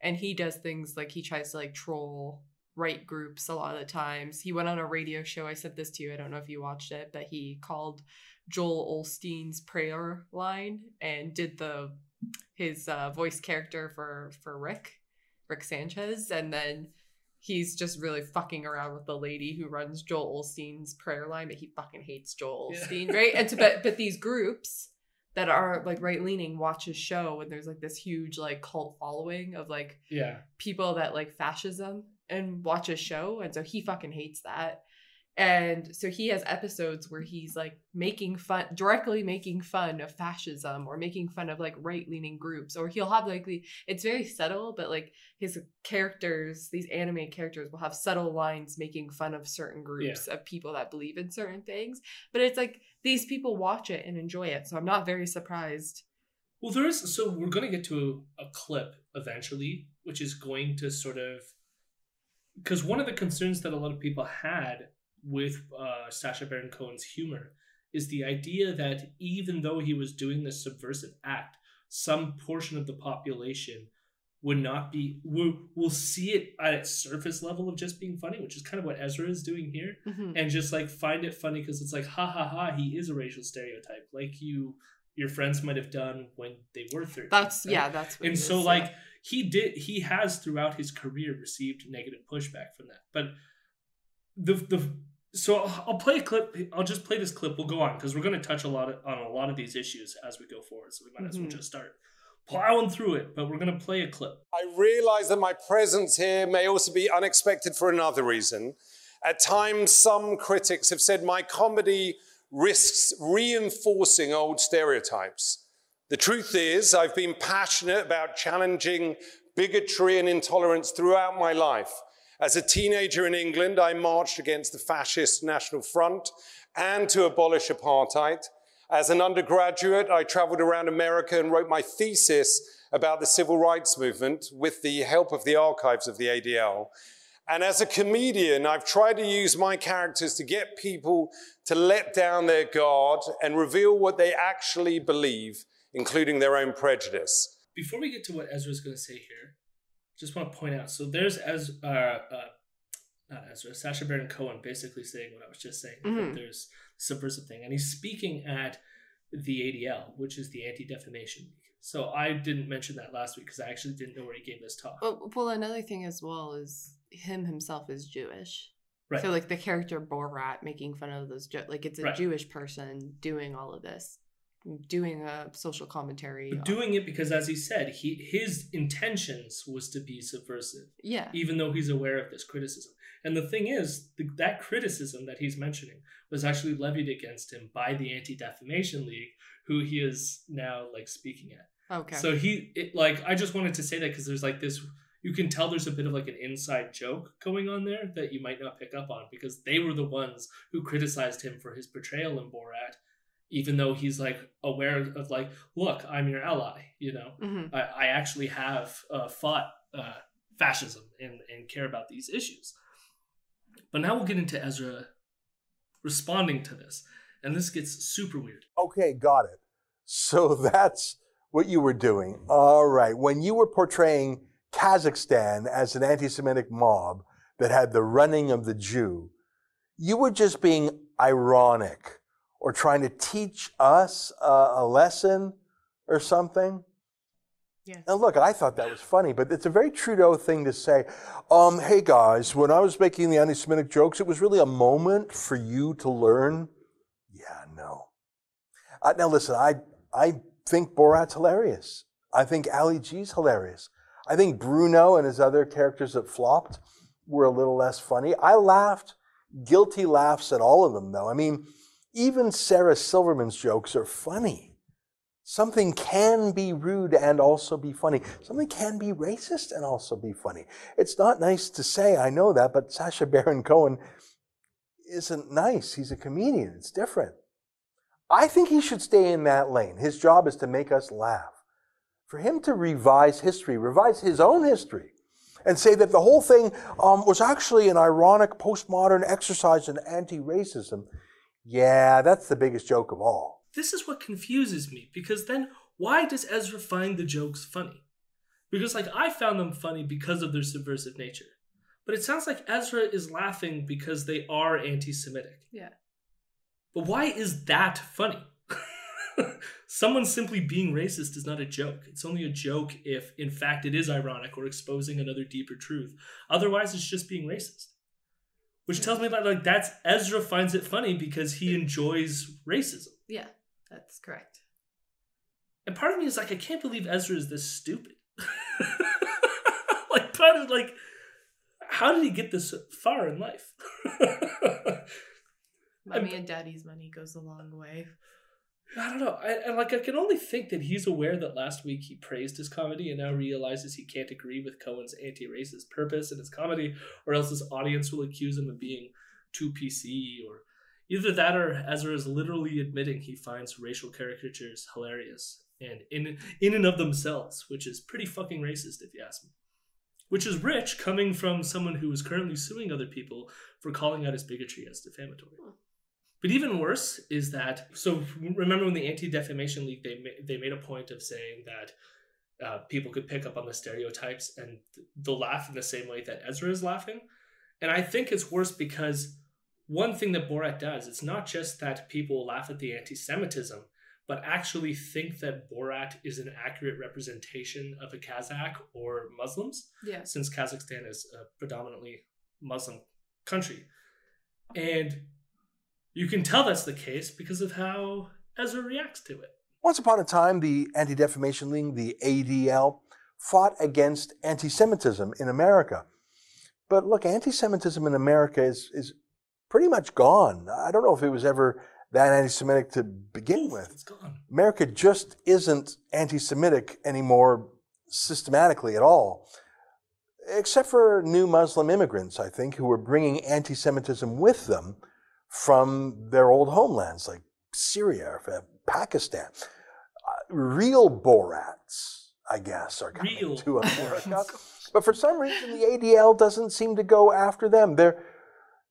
and he does things like he tries to like troll right groups a lot of the times. He went on a radio show. I said this to you. I don't know if you watched it, but he called Joel Osteen's prayer line and did the his uh, voice character for for Rick, Rick Sanchez, and then he's just really fucking around with the lady who runs Joel Osteen's prayer line, but he fucking hates Joel Yeah. Osteen, right? And so, but but these groups that are like right leaning watch his show, and there's like this huge like cult following of like Yeah. people that like fascism and watch his show, and so he fucking hates that. And so he has episodes where he's like making fun, directly making fun of fascism or making fun of like right leaning groups, or he'll have like the, it's very subtle, but like his characters, these anime characters will have subtle lines making fun of certain groups of people that believe in certain things. But it's like these people watch it and enjoy it. So I'm not very surprised. Well, there is. So we're going to get to a, a clip eventually, which is going to sort of. Because one of the concerns that a lot of people had with uh, Sacha Baron Cohen's humor is the idea that even though he was doing this subversive act, some portion of the population would not be will will see it at its surface level of just being funny, which is kind of what Ezra is doing here and just like find it funny because it's like ha ha ha he is a racial stereotype like you your friends might have done when they were 13 That's right? yeah, that's what and so is, like yeah. he did he has throughout his career received negative pushback from that but the the so I'll, I'll play a clip i'll just play this clip we'll go on because we're going to touch a lot of, on a lot of these issues as we go forward so we might as well Mhm. just start plowing through it but we're going to play a clip I realize that my presence here may also be unexpected for another reason. At times, some critics have said my comedy risks reinforcing old stereotypes. The truth is, I've been passionate about challenging bigotry and intolerance throughout my life. As a teenager in England, I marched against the fascist National Front and to abolish apartheid. As an undergraduate, I traveled around America and wrote my thesis about the civil rights movement with the help of the archives of the ADL. And as a comedian, I've tried to use my characters to get people to let down their guard and reveal what they actually believe, including their own prejudice. Before we get to what Ezra's going to say here, just want to point out. So there's as uh, uh, not Ezra, Sacha Baron Cohen, basically saying what I was just saying. that Mhm. There's subversive thing, and he's speaking at the ADL, which is the Anti Defamation League. So I didn't mention that last week because I actually didn't know where he gave this talk. Well, well, another thing as well is him himself is Jewish. right. So like the character Borat making fun of those like it's a Right. Jewish person doing all of this, doing a social commentary. But doing it because, as he said, he his intentions was to be subversive, yeah, even though he's aware of this criticism. And the thing is, the, that criticism that he's mentioning was actually levied against him by the Anti Defamation League, who he is now like speaking at. okay. So he, it, like, I just wanted to say that because there's like this, you can tell there's a bit of like an inside joke going on there that you might not pick up on because they were the ones who criticized him for his portrayal in Borat, even though he's like aware of like, look, I'm your ally, you know, Mhm. I, I actually have uh, fought uh, fascism and, and care about these issues. But now we'll get into Ezra responding to this. And this gets super weird. Okay, got it. So that's what you were doing. All right. When you were portraying Kazakhstan as an anti Semitic mob that had the running of the Jew, you were just being ironic or trying to teach us uh, a lesson or something. Yes. And look, I thought that was funny, but it's a very Trudeau thing to say. Um, hey guys, when I was making the anti-Semitic jokes, it was really a moment for you to learn. Yeah, no. Uh, now listen, I I think Borat's hilarious. I think Ali G's hilarious. I think Bruno and his other characters that flopped were a little less funny. I laughed, guilty laughs at all of them though. I mean, even Sarah Silverman's jokes are funny. Something can be rude and also be funny. Something can be racist and also be funny. It's not nice to say, I know that, but Sacha Baron Cohen isn't nice. He's a comedian. It's different. I think he should stay in that lane. His job is to make us laugh. For him to revise history, revise his own history, and say that the whole thing um, was actually an ironic postmodern exercise in anti racism, yeah, that's the biggest joke of all. This is what confuses me because then why does Ezra find the jokes funny? Because, like, I found them funny because of their subversive nature. But it sounds like Ezra is laughing because they are anti Semitic. Yeah. But why is that funny? Someone simply being racist is not a joke. It's only a joke if, in fact, it is ironic or exposing another deeper truth. Otherwise, it's just being racist. Which tells me that, like, that's Ezra finds it funny because he enjoys racism. Yeah, that's correct. And part of me is like, I can't believe Ezra is this stupid. like, part of like, how did he get this far in life? Mommy and daddy's money goes a long way. I don't know. I, and like, I can only think that he's aware that last week he praised his comedy and now realizes he can't agree with Cohen's anti-racist purpose in his comedy, or else his audience will accuse him of being too PC, or either that or Ezra is literally admitting he finds racial caricatures hilarious and in in and of themselves, which is pretty fucking racist if you ask me. Which is rich coming from someone who is currently suing other people for calling out his bigotry as defamatory. Hmm. But even worse is that so remember when the Anti Defamation League they ma- they made a point of saying that uh, people could pick up on the stereotypes and they'll laugh in the same way that Ezra is laughing, and I think it's worse because one thing that Borat does it's not just that people laugh at the anti-Semitism, but actually think that Borat is an accurate representation of a Kazakh or Muslims Yeah. since Kazakhstan is a predominantly Muslim country. And you can tell that's the case because of how Ezra reacts to it. Once upon a time, the Anti Defamation League, the ADL, fought against anti Semitism in America. But look, anti Semitism in America is, is pretty much gone. I don't know if it was ever that anti Semitic to begin Oof, with. It's gone. America just isn't anti Semitic anymore systematically at all, except for new Muslim immigrants, I think, who are bringing anti Semitism with them from their old homelands like Syria or Pakistan. Uh, real Borats, I guess, are coming Real to America. but for some reason, the ADL doesn't seem to go after them. They're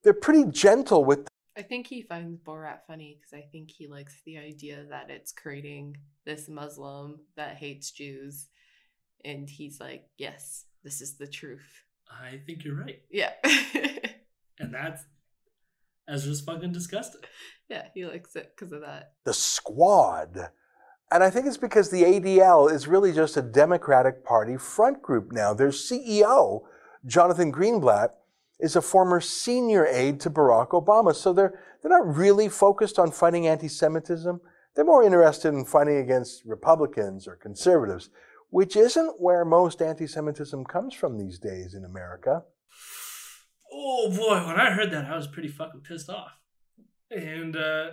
they're pretty gentle with I think he finds Borat funny because I think he likes the idea that it's creating this Muslim that hates Jews. And he's like, yes, this is the truth. I think you're right. Yeah. And that's Ezra's fucking disgusted. yeah, he likes it because of that. the squad. And I think it's because the ADL is really just a Democratic Party front group now. Their CEO, Jonathan Greenblatt, is a former senior aide to Barack Obama. So they're, they're not really focused on fighting anti Semitism. They're more interested in fighting against Republicans or conservatives, which isn't where most anti Semitism comes from these days in America. Oh boy, when I heard that, I was pretty fucking pissed off. And uh,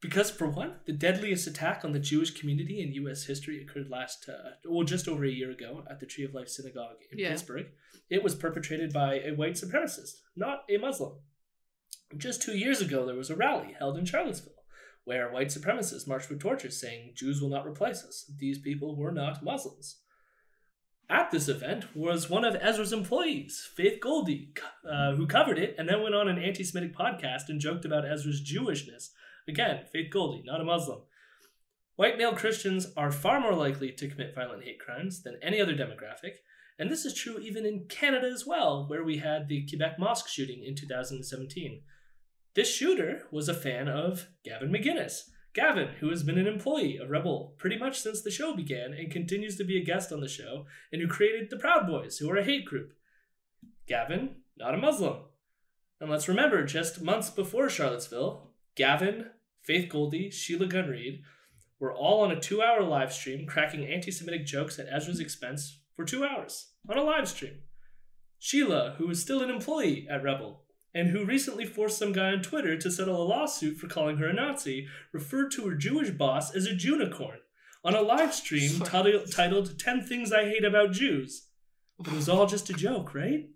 because, for one, the deadliest attack on the Jewish community in U.S. history occurred last, uh, well, just over a year ago at the Tree of Life Synagogue in Yeah. Pittsburgh. It was perpetrated by a white supremacist, not a Muslim. Just two years ago, there was a rally held in Charlottesville where white supremacists marched with torches saying, Jews will not replace us. These people were not Muslims. At this event was one of Ezra's employees, Faith Goldy, uh, who covered it and then went on an anti Semitic podcast and joked about Ezra's Jewishness. Again, Faith Goldy, not a Muslim. White male Christians are far more likely to commit violent hate crimes than any other demographic, and this is true even in Canada as well, where we had the Quebec mosque shooting in 2017. This shooter was a fan of Gavin McInnes. Gavin, who has been an employee of Rebel pretty much since the show began and continues to be a guest on the show, and who created the Proud Boys, who are a hate group. Gavin, not a Muslim. And let's remember, just months before Charlottesville, Gavin, Faith Goldy, Sheila Gunn Reid were all on a two hour live stream cracking anti Semitic jokes at Ezra's expense for two hours on a live stream. Sheila, who is still an employee at Rebel, and who recently forced some guy on Twitter to settle a lawsuit for calling her a Nazi, referred to her Jewish boss as a Junicorn on a live stream titled, titled 10 Things I Hate About Jews. It was all just a joke, right?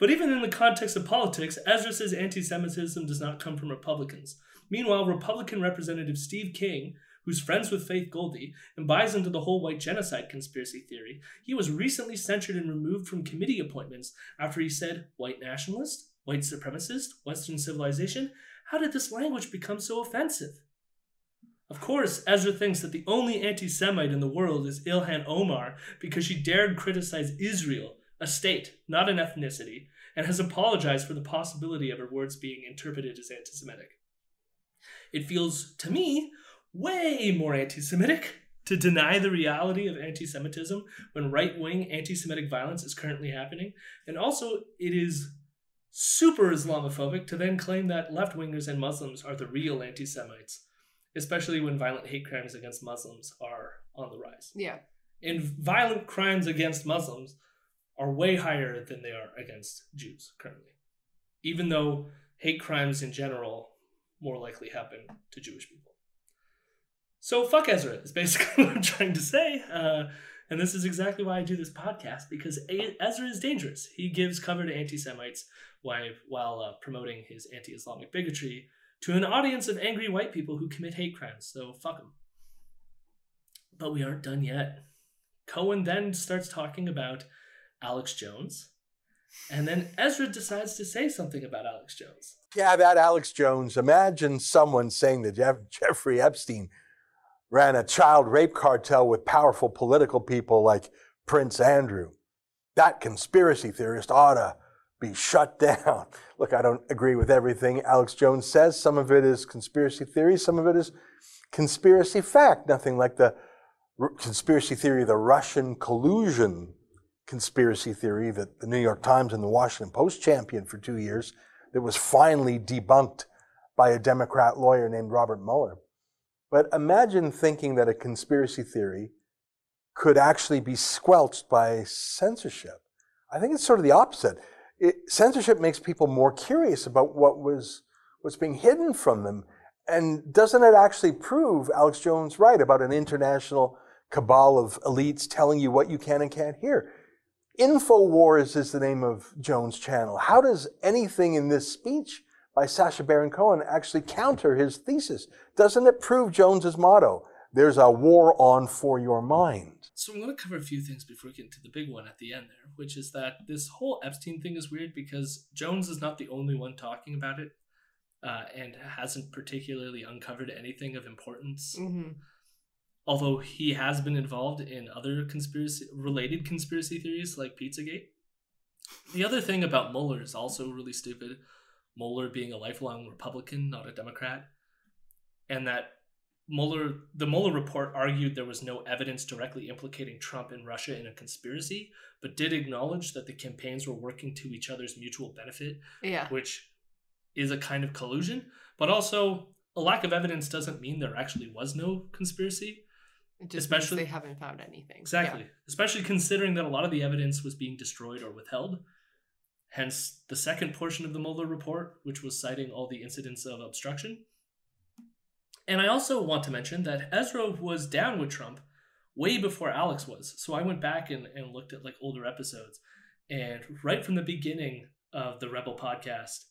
But even in the context of politics, Ezra says anti Semitism does not come from Republicans. Meanwhile, Republican Representative Steve King, who's friends with Faith Goldy and buys into the whole white genocide conspiracy theory, he was recently censured and removed from committee appointments after he said, white nationalist, white supremacist, Western civilization. How did this language become so offensive? Of course, Ezra thinks that the only anti Semite in the world is Ilhan Omar because she dared criticize Israel, a state, not an ethnicity, and has apologized for the possibility of her words being interpreted as anti Semitic. It feels, to me, way more anti Semitic to deny the reality of anti Semitism when right wing anti Semitic violence is currently happening. And also, it is super Islamophobic to then claim that left wingers and Muslims are the real anti Semites, especially when violent hate crimes against Muslims are on the rise. Yeah. And violent crimes against Muslims are way higher than they are against Jews currently, even though hate crimes in general more likely happen to Jewish people. So fuck Ezra is basically what I'm trying to say. Uh, and this is exactly why I do this podcast because Ezra is dangerous. He gives cover to anti Semites while, uh, promoting his anti Islamic bigotry to an audience of angry white people who commit hate crimes. So fuck him. But we aren't done yet. Cohen then starts talking about Alex Jones. And then Ezra decides to say something about Alex Jones. Yeah, about Alex Jones. Imagine someone saying that Jeff- Jeffrey Epstein ran a child rape cartel with powerful political people like Prince Andrew. That conspiracy theorist ought to be shut down. Look, I don't agree with everything Alex Jones says. Some of it is conspiracy theory, some of it is conspiracy fact. Nothing like the r- conspiracy theory, the Russian collusion conspiracy theory that the New York Times and the Washington Post championed for two years that was finally debunked by a Democrat lawyer named Robert Mueller. But imagine thinking that a conspiracy theory could actually be squelched by censorship. I think it's sort of the opposite. It, censorship makes people more curious about what was what's being hidden from them. And doesn't it actually prove Alex Jones right about an international cabal of elites telling you what you can and can't hear? InfoWars is the name of Jones' channel. How does anything in this speech by Sacha Baron Cohen actually counter his thesis? Doesn't it prove Jones's motto? there's a war on for your mind. So I'm going to cover a few things before we get into the big one at the end there, which is that this whole Epstein thing is weird because Jones is not the only one talking about it, uh, and hasn't particularly uncovered anything of importance. Mm-hmm. Although he has been involved in other conspiracy related conspiracy theories like Pizzagate. The other thing about Mueller is also really stupid. Mueller being a lifelong Republican, not a Democrat, and that Mueller, the Mueller report argued there was no evidence directly implicating Trump and Russia in a conspiracy, but did acknowledge that the campaigns were working to each other's mutual benefit, Yeah. which is a kind of collusion. But also, a lack of evidence doesn't mean there actually was no conspiracy. It just Especially- they haven't found anything. Exactly. Especially considering that a lot of the evidence was being destroyed or withheld. Hence, the second portion of the Mueller report, which was citing all the incidents of obstruction. And I also want to mention that Ezra was down with Trump way before Alex was. So I went back and, and looked at like older episodes. And right from the beginning of the Rebel podcast,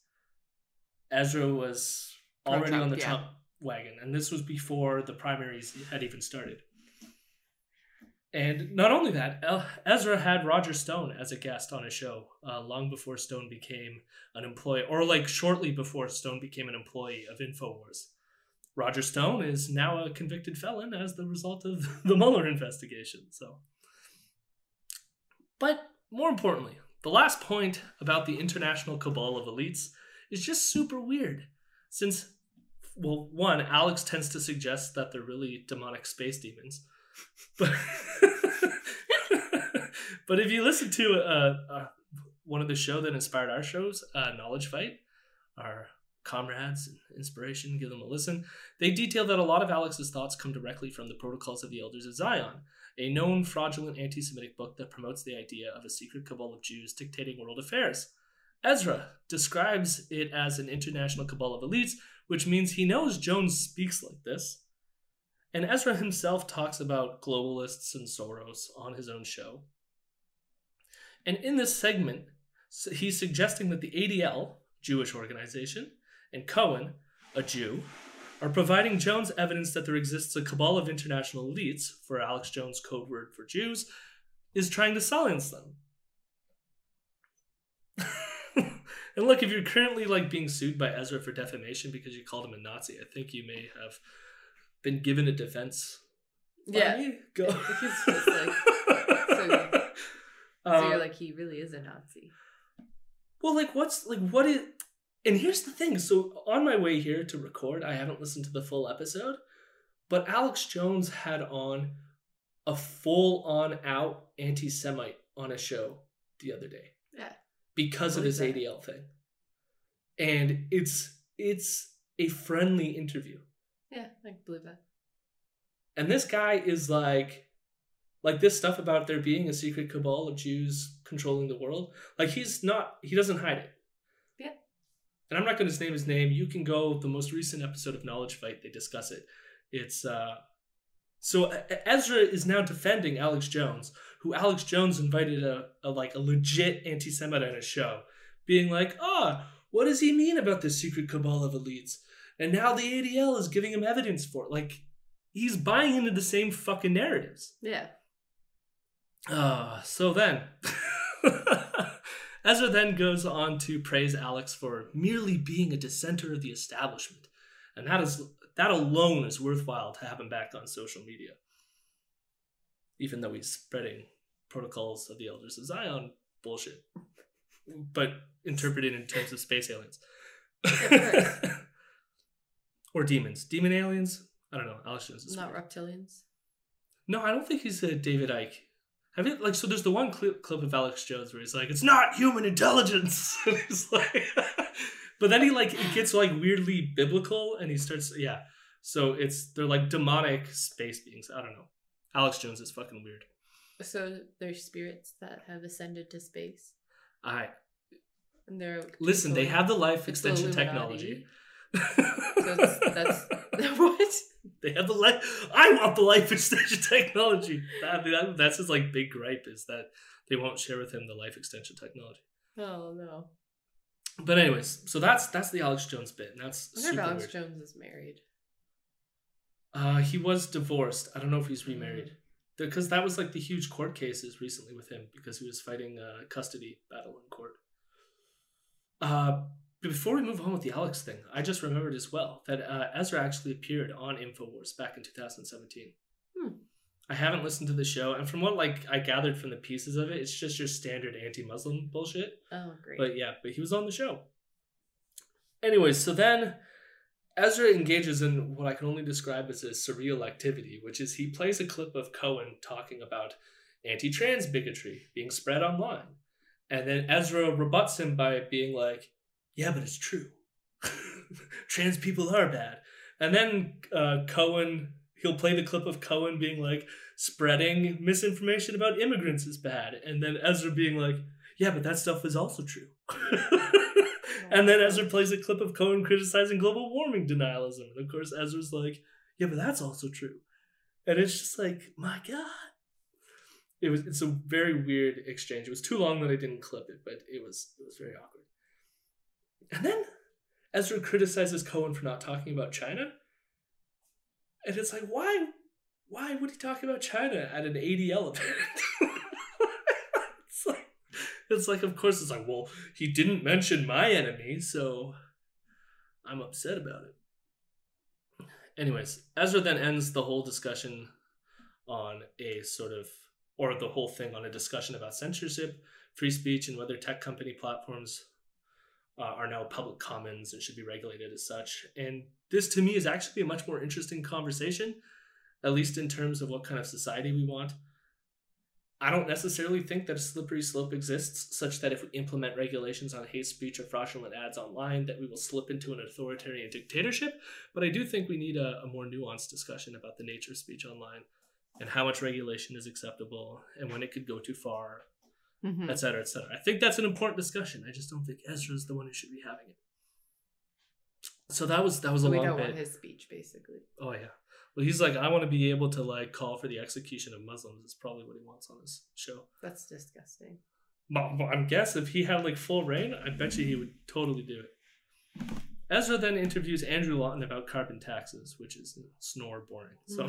Ezra was already Pro-Trump, on the yeah. Trump wagon. And this was before the primaries had even started. And not only that, Ezra had Roger Stone as a guest on his show uh, long before Stone became an employee, or like shortly before Stone became an employee of InfoWars. Roger Stone is now a convicted felon as the result of the Mueller investigation. So, but more importantly, the last point about the international cabal of elites is just super weird. Since, well, one, Alex tends to suggest that they're really demonic space demons. But, but if you listen to uh, uh, one of the show that inspired our shows, uh, Knowledge Fight, our comrades and inspiration, give them a listen. They detail that a lot of Alex's thoughts come directly from the Protocols of the Elders of Zion, a known fraudulent anti Semitic book that promotes the idea of a secret cabal of Jews dictating world affairs. Ezra describes it as an international cabal of elites, which means he knows Jones speaks like this. And Ezra himself talks about globalists and Soros on his own show. And in this segment, he's suggesting that the ADL, Jewish organization, and Cohen, a Jew, are providing Jones evidence that there exists a cabal of international elites, for Alex Jones' code word for Jews, is trying to silence them. and look, if you're currently like being sued by Ezra for defamation because you called him a Nazi, I think you may have been given a defense. Yeah. Go. It's just like- so- So you're um, like, he really is a Nazi. Well, like, what's like, what is? And here's the thing. So on my way here to record, I haven't listened to the full episode, but Alex Jones had on a full-on out anti-Semite on a show the other day Yeah. because of his? ADL thing, and it's it's a friendly interview. Yeah, I believe that. And this guy is like, like this stuff about there being a secret cabal of Jews controlling the world. Like he's not, he doesn't hide it. Yeah. And I'm not going to name his name. You can go the most recent episode of Knowledge Fight. They discuss it. It's uh, so Ezra is now defending Alex Jones, who Alex Jones invited a, a like a legit anti-Semite on his show, being like, ah, what does he mean about this secret cabal of elites? And now the ADL is giving him evidence for it. Like he's buying into the same fucking narratives. Yeah. Uh, so then, Ezra then goes on to praise Alex for merely being a dissenter of the establishment, and that is that alone is worthwhile to have him back on social media. Even though he's spreading protocols of the Elders of Zion bullshit, but interpreted in terms of space aliens. or demons, demon aliens. I don't know. Alex Jones is Not weird. reptilians. No, I don't think he's a David Icke. Have you like so? There's the one clip clip of Alex Jones where he's like, "It's not human intelligence." And he's like, but then he like it gets like weirdly biblical, and he starts yeah. So it's they're like demonic space beings. I don't know. Alex Jones is fucking weird. So they're spirits that have ascended to space, I and they're listen. They have the life extension technology. So it's, that's what? They have the life. I want the life extension technology. That, that, that's his like big gripe is that they won't share with him the life extension technology. Oh no! But anyways, so that's that's the Alex Jones bit. And that's I wonder if Alex weird. Jones is married. Uh, he was divorced. I don't know if he's remarried. Because that was like the huge court cases recently with him because he was fighting a custody battle in court. Uh, before we move on with the Alex thing, I just remembered as well that uh, Ezra actually appeared on Infowars back in 2017. Hmm. I haven't listened to the show, and from what like I gathered from the pieces of it, it's just your standard anti-Muslim bullshit. Oh, great. But yeah, but he was on the show. Anyways, so then Ezra engages in what I can only describe as a surreal activity, which is he plays a clip of Cohen talking about anti trans bigotry being spread online. And then Ezra rebuts him by being like, yeah, but it's true. trans people are bad. And then uh, Cohen, he'll play the clip of Cohen being like, spreading misinformation about immigrants is bad. And then Ezra being like, yeah, but that stuff is also true. and then Ezra plays a clip of Cohen criticizing global warming denialism. And of course, Ezra's like, yeah, but that's also true. And it's just like, my God. It was it's a very weird exchange. It was too long that I didn't clip it, but it was it was very awkward. And then Ezra criticizes Cohen for not talking about China. And it's like, why why would he talk about China at an ADL event? it's like it's like of course it's like, well, he didn't mention my enemy, so I'm upset about it. Anyways, Ezra then ends the whole discussion on a sort of or the whole thing on a discussion about censorship, free speech, and whether tech company platforms uh, are now public commons and should be regulated as such. And this, to me, is actually a much more interesting conversation, at least in terms of what kind of society we want. I don't necessarily think that a slippery slope exists, such that if we implement regulations on hate speech or fraudulent ads online, that we will slip into an authoritarian dictatorship. But I do think we need a, a more nuanced discussion about the nature of speech online and how much regulation is acceptable and when it could go too far, Mhm. et cetera, et cetera. I think that's an important discussion. I just don't think Ezra's the one who should be having it. So that was that was a we long don't bit. want his speech, basically. Oh yeah. Well, he's like, I want to be able to like call for the execution of Muslims. Is probably what he wants on his show. That's disgusting. I'm guess if he had like full rein, I bet you he would totally do it. Ezra then interviews Andrew Lawton about carbon taxes, which is snore boring. So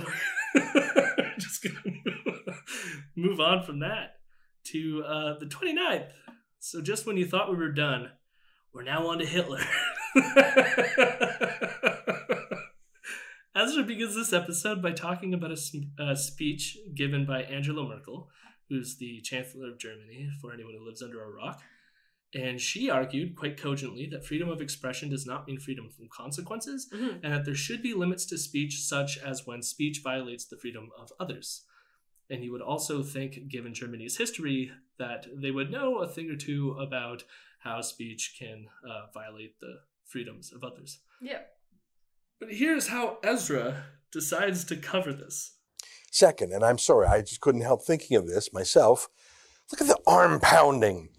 just gonna move on from that to uh, the 29th. So just when you thought we were done, we're now on to Hitler. Ezra begins this episode by talking about a speech given by Angela Merkel, who's the Chancellor of Germany, for anyone who lives under a rock. And she argued quite cogently that freedom of expression does not mean freedom from consequences, Mhm. and that there should be limits to speech, such as when speech violates the freedom of others. And you would also think, given Germany's history, that they would know a thing or two about how speech can uh, violate the freedoms of others. Yeah. But here's how Ezra decides to cover this. Second, and I'm sorry, I just couldn't help thinking of this myself. Look at the arm pounding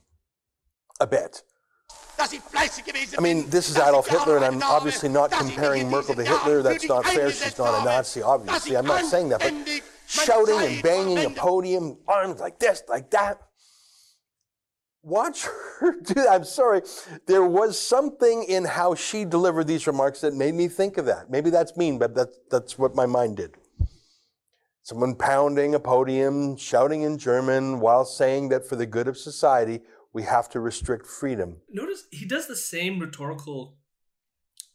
a bit. I mean, this is Adolf Hitler, and I'm obviously not comparing Merkel to Hitler. That's not fair. She's not a Nazi, obviously. I'm not saying that. But shouting and banging a podium, arms like this, like that. Watch her do that. I'm sorry. There was something in how she delivered these remarks that made me think of that. Maybe that's mean, but that's, that's what my mind did. Someone pounding a podium, shouting in German while saying that for the good of society, we have to restrict freedom. Notice he does the same rhetorical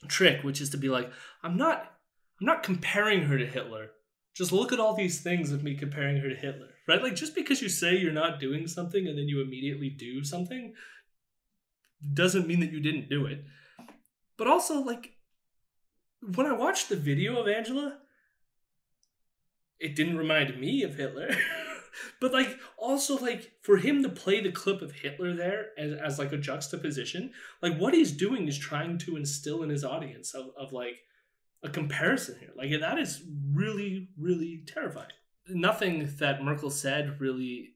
trick, which is to be like, I'm not I'm not comparing her to Hitler. Just look at all these things of me comparing her to Hitler. Right? Like just because you say you're not doing something and then you immediately do something doesn't mean that you didn't do it. But also like when I watched the video of Angela, it didn't remind me of Hitler. but like also like for him to play the clip of Hitler there as, as like a juxtaposition, like what he's doing is trying to instill in his audience of, of like a comparison here. Like that is really, really terrifying. Nothing that Merkel said really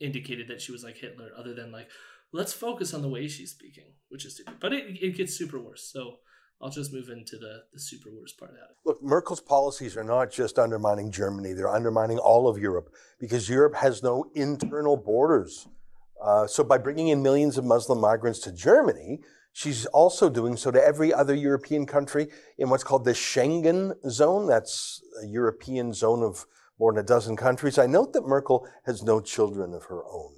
indicated that she was like Hitler, other than like, let's focus on the way she's speaking, which is stupid. But it, it gets super worse. So I'll just move into the, the super worst part of that. Look, Merkel's policies are not just undermining Germany, they're undermining all of Europe because Europe has no internal borders. Uh, so by bringing in millions of Muslim migrants to Germany, She's also doing so to every other European country in what's called the Schengen zone. That's a European zone of more than a dozen countries. I note that Merkel has no children of her own.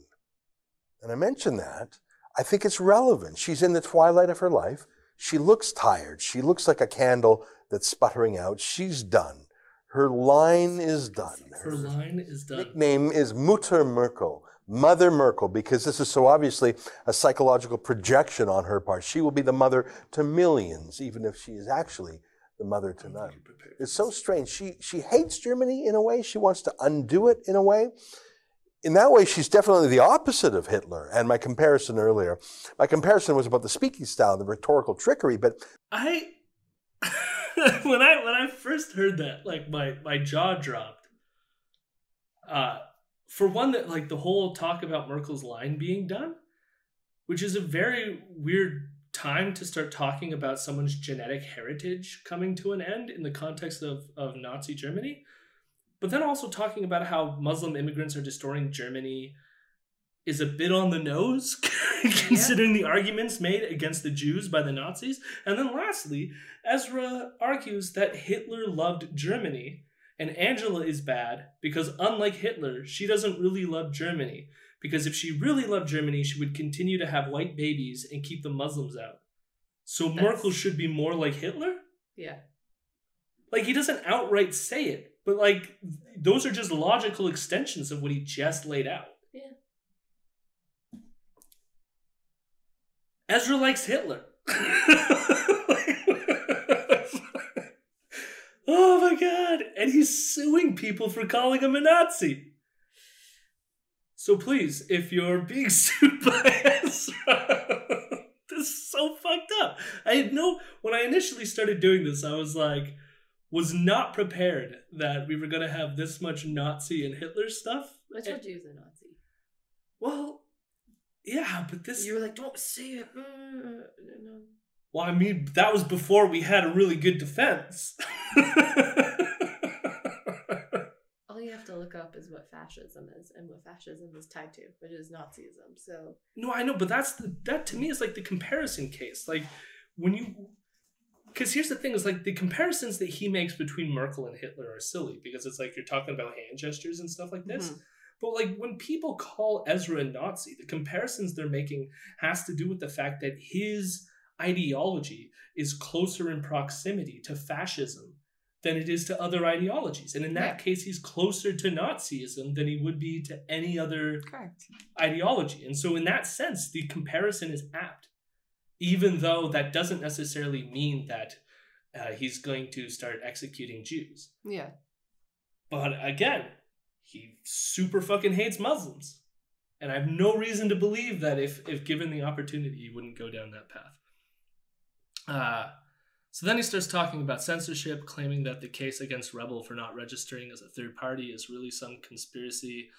And I mention that. I think it's relevant. She's in the twilight of her life. She looks tired. She looks like a candle that's sputtering out. She's done. Her line is done. Her line is done. nickname is Mutter Merkel, Mother Merkel, because this is so obviously a psychological projection on her part. She will be the mother to millions, even if she is actually the mother to none. It's so strange. She she hates Germany in a way. She wants to undo it in a way. In that way, she's definitely the opposite of Hitler. And my comparison earlier, my comparison was about the speaking style, the rhetorical trickery. But I when I when I first heard that, like my my jaw dropped. Uh, for one, that like the whole talk about Merkel's line being done, which is a very weird time to start talking about someone's genetic heritage coming to an end in the context of of Nazi Germany, but then also talking about how Muslim immigrants are destroying Germany is a bit on the nose considering the arguments made against the Jews by the Nazis. And then lastly, Ezra argues that Hitler loved Germany and Angela is bad because unlike Hitler, she doesn't really love Germany. Because if she really loved Germany, she would continue to have white babies and keep the Muslims out. So That's- Merkel should be more like Hitler? Yeah. Like he doesn't outright say it, but like those are just logical extensions of what he just laid out. Yeah. Ezra likes Hitler. oh my god. And he's suing people for calling him a Nazi. So please, if you're being sued by Ezra, this is so fucked up. I had no when I initially started doing this, I was like, was not prepared that we were gonna have this much Nazi and Hitler stuff. I told you he was a Nazi. Well, yeah, but this. You were like, don't say it. Mm, no. Well, I mean, that was before we had a really good defense. All you have to look up is what fascism is and what fascism is tied to, which is Nazism. So no, I know, but that's the that to me is like the comparison case. Like when you, because here's the thing: is like the comparisons that he makes between Merkel and Hitler are silly because it's like you're talking about hand gestures and stuff like this. Mhm. But like when people call Ezra a Nazi, the comparisons they're making has to do with the fact that his ideology is closer in proximity to fascism than it is to other ideologies. And in that case, he's closer to Nazism than he would be to any other correct. ideology. And so, in that sense, the comparison is apt, even though that doesn't necessarily mean that uh, he's going to start executing Jews. Yeah. But again, he super fucking hates Muslims. And I have no reason to believe that if, if given the opportunity, he wouldn't go down that path. Uh, so then he starts talking about censorship, claiming that the case against Rebel for not registering as a third party is really some conspiracy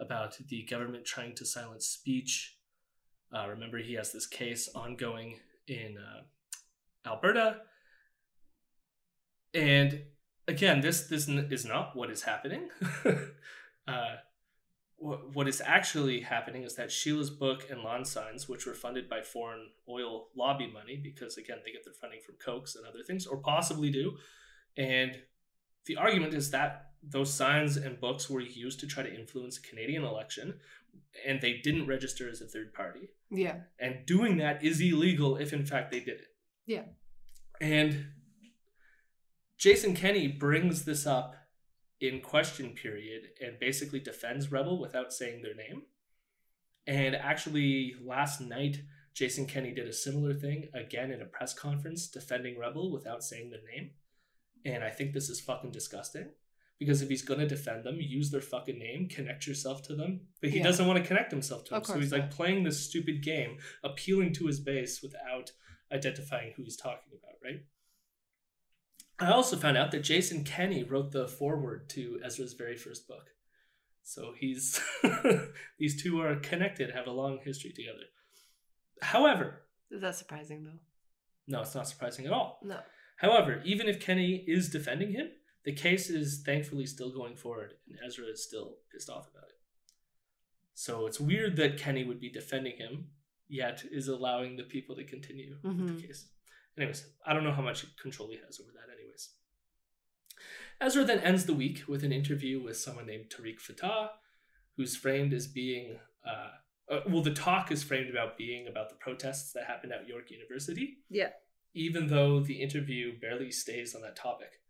about the government trying to silence speech. Uh, remember, he has this case ongoing in uh, Alberta. And again, this this is not what is happening. uh, what, what is actually happening is that Sheila's book and lawn signs, which were funded by foreign oil lobby money, because again they get their funding from Kochs and other things, or possibly do, and the argument is that those signs and books were used to try to influence a Canadian election, and they didn't register as a third party Yeah. and doing that is illegal if in fact they did it. Yeah. And Jason Kenney brings this up in question period and basically defends Rebel without saying their name. And actually last night Jason Kenney did a similar thing again in a press conference defending Rebel without saying their name. And I think this is fucking disgusting. Because if he's gonna defend them, use their fucking name, connect yourself to them. But he Yeah. doesn't want to connect himself to them. So he's like playing this stupid game, appealing to his base without identifying who he's talking about, right? I also found out that Jason Kenney wrote the foreword to Ezra's very first book. So he's these two are connected, have a long history together. However, Is that surprising though? no, it's not surprising at all. No. However, even if Kenney is defending him, the case is thankfully still going forward, and Ezra is still pissed off about it. So it's weird that Kenney would be defending him, yet is allowing the people to continue with Mhm. the case. Anyways, I don't know how much control he has over that. Ezra then ends the week with an interview with someone named Tarek Fatah, who's framed as being. Uh, uh, well, the talk is framed about being about the protests that happened at York University Yeah. even though the interview barely stays on that topic.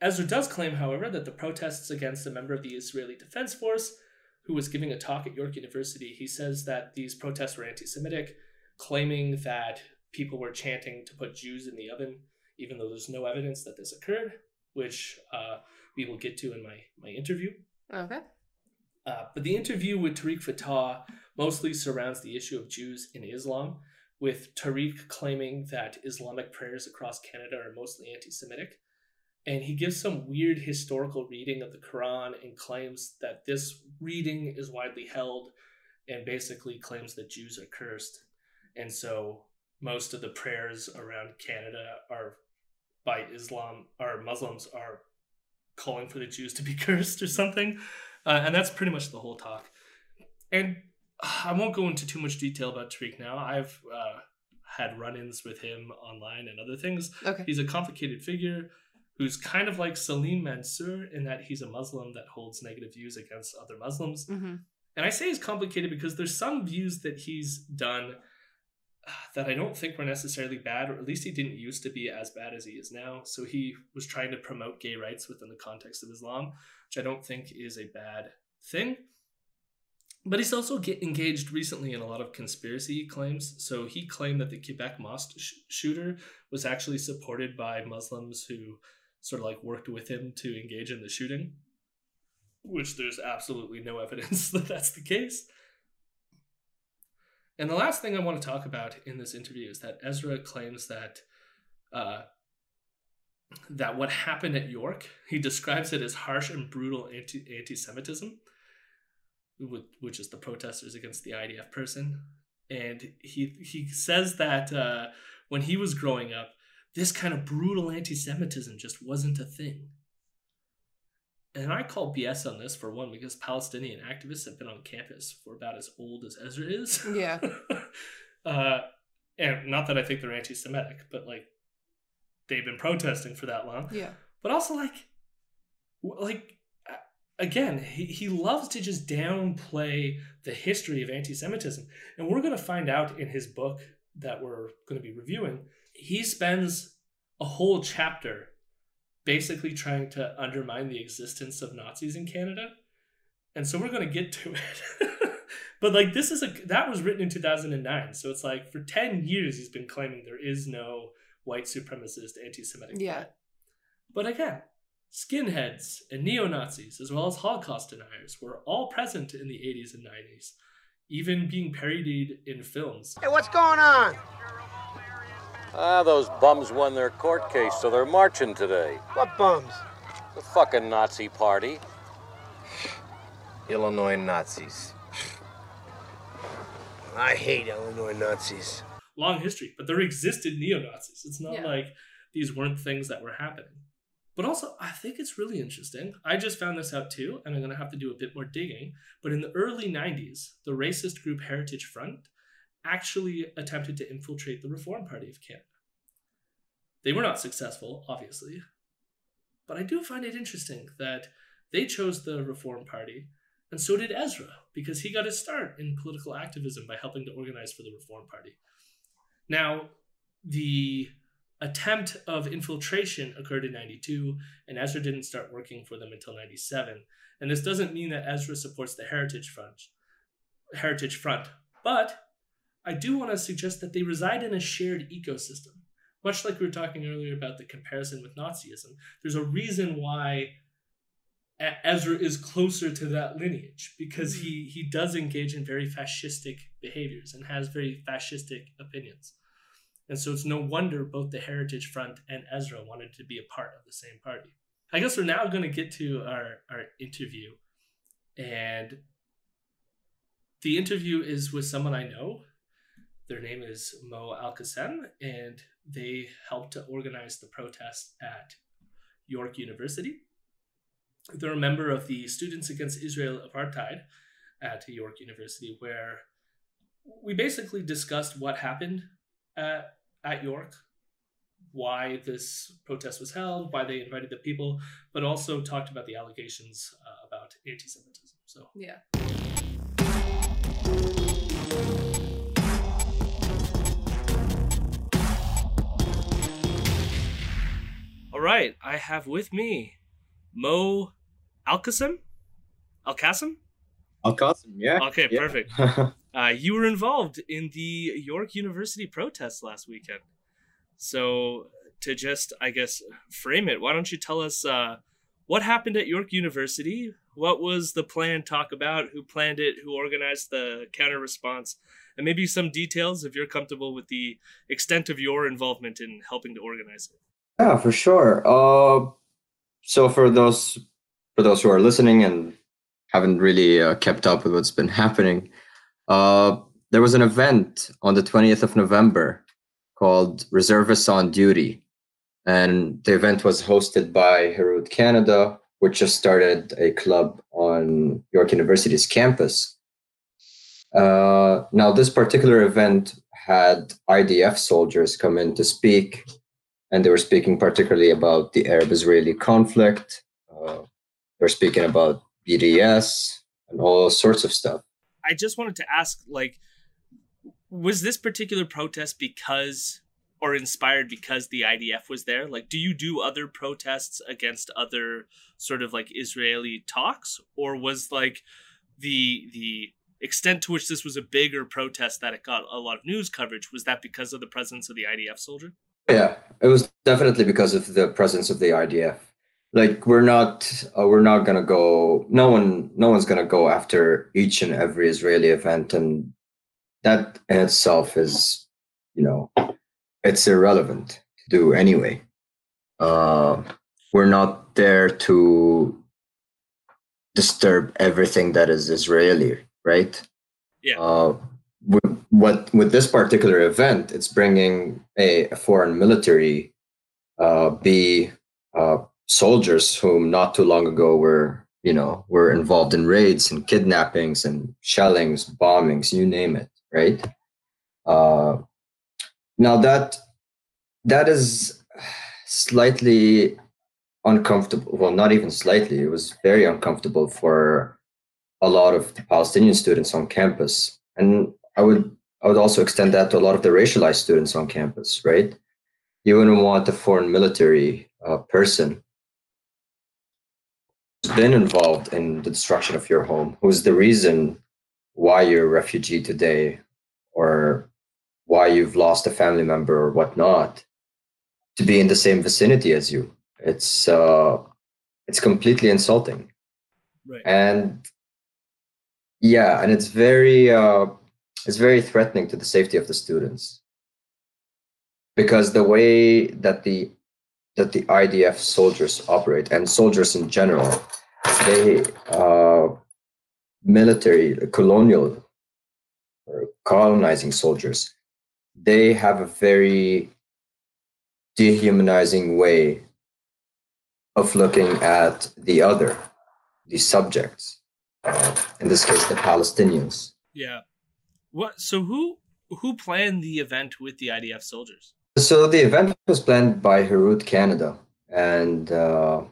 Ezra does claim, however, that the protests against a member of the Israeli Defense Force who was giving a talk at York University, he says that these protests were anti Semitic, claiming that people were chanting to put Jews in the oven, even though there's no evidence that this occurred, which uh, we will get to in my, my interview. Okay. Uh, but the interview with Tarek Fatah mostly surrounds the issue of Jews in Islam, with Tarek claiming that Islamic prayers across Canada are mostly anti Semitic. And he gives some weird historical reading of the Quran and claims that this reading is widely held and basically claims that Jews are cursed. And so most of the prayers around Canada are by Islam or Muslims are calling for the Jews to be cursed or something. Uh, and that's pretty much the whole talk. And I won't go into too much detail about Tarek now. I've uh, had run ins with him online and other things. Okay. He's a complicated figure who's kind of like Salim Mansur in that he's a Muslim that holds negative views against other Muslims. Mm-hmm. And I say he's complicated because there's some views that he's done that I don't think were necessarily bad, or at least he didn't used to be as bad as he is now. So he was trying to promote gay rights within the context of Islam, which I don't think is a bad thing. But he's also engaged recently in a lot of conspiracy claims. So he claimed that the Quebec mosque sh- shooter was actually supported by Muslims who sort of like worked with him to engage in the shooting, which there's absolutely no evidence that that's the case. And the last thing I want to talk about in this interview is that Ezra claims that uh, that what happened at York, he describes it as harsh and brutal anti anti-Semitism, which is the protesters against the IDF person. And he he says that uh, when he was growing up, this kind of brutal anti-Semitism just wasn't a thing. And I call BS on this for one because Palestinian activists have been on campus for about as old as Ezra is. Yeah. uh, and not that I think they're anti-Semitic, but like they've been protesting for that long. Yeah. But also like, like again, he, he loves to just downplay the history of anti-Semitism, and we're going to find out in his book that we're going to be reviewing. He spends a whole chapter basically trying to undermine the existence of Nazis in Canada. And so we're going to get to it. but like this is a that was written in 2009. So it's like for 10 years he's been claiming there is no white supremacist anti-Semitic Yeah. threat. But again, skinheads and neo-Nazis as well as Holocaust deniers were all present in the 80s and 90s, even being parodied in films. Hey, what's going on? Ah, those bums won their court case, so they're marching today. What bums? The fucking Nazi party. Illinois Nazis. I hate Illinois Nazis. long history, but there existed neo Nazis. It's not Yeah. like these weren't things that were happening. But also, I think it's really interesting. I just found this out too, and I'm going to have to do a bit more digging. But in the early 90s, the racist group Heritage Front actually attempted to infiltrate the Reform Party of Canada. They were not successful, obviously. But I do find it interesting that they chose the Reform Party, and so did Ezra, because he got his start in political activism by helping to organize for the Reform Party. Now, the attempt of infiltration occurred in 92, and Ezra didn't start working for them until 97. And this doesn't mean that Ezra supports the Heritage Front, Heritage Front, but I do want to suggest that they reside in a shared ecosystem. Much like we were talking earlier about the comparison with Nazism, there's a reason why Ezra is closer to that lineage because he mm-hmm. he does engage in very fascistic behaviors and has very fascistic opinions. And so it's no wonder both the Heritage Front and Ezra wanted to be a part of the same party. I guess we're now going to get to our, our interview. And the interview is with someone I know. Their name is Moe Alqasem, and they helped to organize the protest at York University. They're a member of the Students Against Israel Apartheid at York University, where we basically discussed what happened at, at York, why this protest was held, why they invited the people, but also talked about the allegations uh, about anti Semitism. So, Yeah. All right, I have with me Moe Alqasem. Alkasim? Al Qasim, yeah. Okay, yeah. perfect. Uh, you were involved in the York University protests last weekend. So, to just, I guess, frame it, why don't you tell us uh, what happened at York University? What was the plan talk about? Who planned it? Who organized the counter response? And maybe some details if you're comfortable with the extent of your involvement in helping to organize it. Yeah, for sure. Uh, so for those for those who are listening and haven't really uh, kept up with what's been happening, uh, there was an event on the 20th of November called Reservists on Duty. And the event was hosted by Herut Canada, which just started a club on York University's campus. Uh, now, this particular event had IDF soldiers come in to speak, and they were speaking particularly about the Arab Israeli conflict. Uh, they were speaking about BDS and all sorts of stuff. I just wanted to ask, like, was this particular protest because or inspired because the IDF was there? Like, do you do other protests against other sort of like Israeli talks, or was like the the extent to which this was a bigger protest that it got a lot of news coverage was that because of the presence of the IDF soldier? Yeah, it was definitely because of the presence of the IDF. Like we're not uh, we're not gonna go. No one no one's gonna go after each and every Israeli event, and that in itself is, you know, it's irrelevant to do anyway. Uh, we're not there to disturb everything that is Israeli, right? Yeah. Uh, what with this particular event, it's bringing a, a foreign military, uh, be uh, soldiers whom not too long ago were you know were involved in raids and kidnappings and shellings, bombings, you name it, right? Uh, now that that is slightly uncomfortable. Well, not even slightly. It was very uncomfortable for a lot of the Palestinian students on campus, and I would I would also extend that to a lot of the racialized students on campus. Right? You wouldn't want a foreign military uh, person who's been involved in the destruction of your home, who's the reason why you're a refugee today, or why you've lost a family member or whatnot, to be in the same vicinity as you. It's uh, it's completely insulting. Right. And yeah, and it's very uh, it's very threatening to the safety of the students because the way that the that the IDF soldiers operate and soldiers in general, they uh, military colonial or colonizing soldiers, they have a very dehumanizing way of looking at the other, the subjects. Uh, in this case, the Palestinians. Yeah. What? So who who planned the event with the IDF soldiers? So the event was planned by Herut Canada, and uh,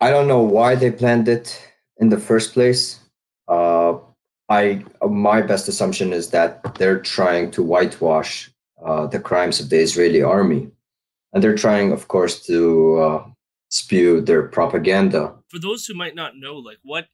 I don't know why they planned it in the first place. Uh, I my best assumption is that they're trying to whitewash uh, the crimes of the Israeli army, and they're trying, of course, to uh, spew their propaganda. For those who might not know, like what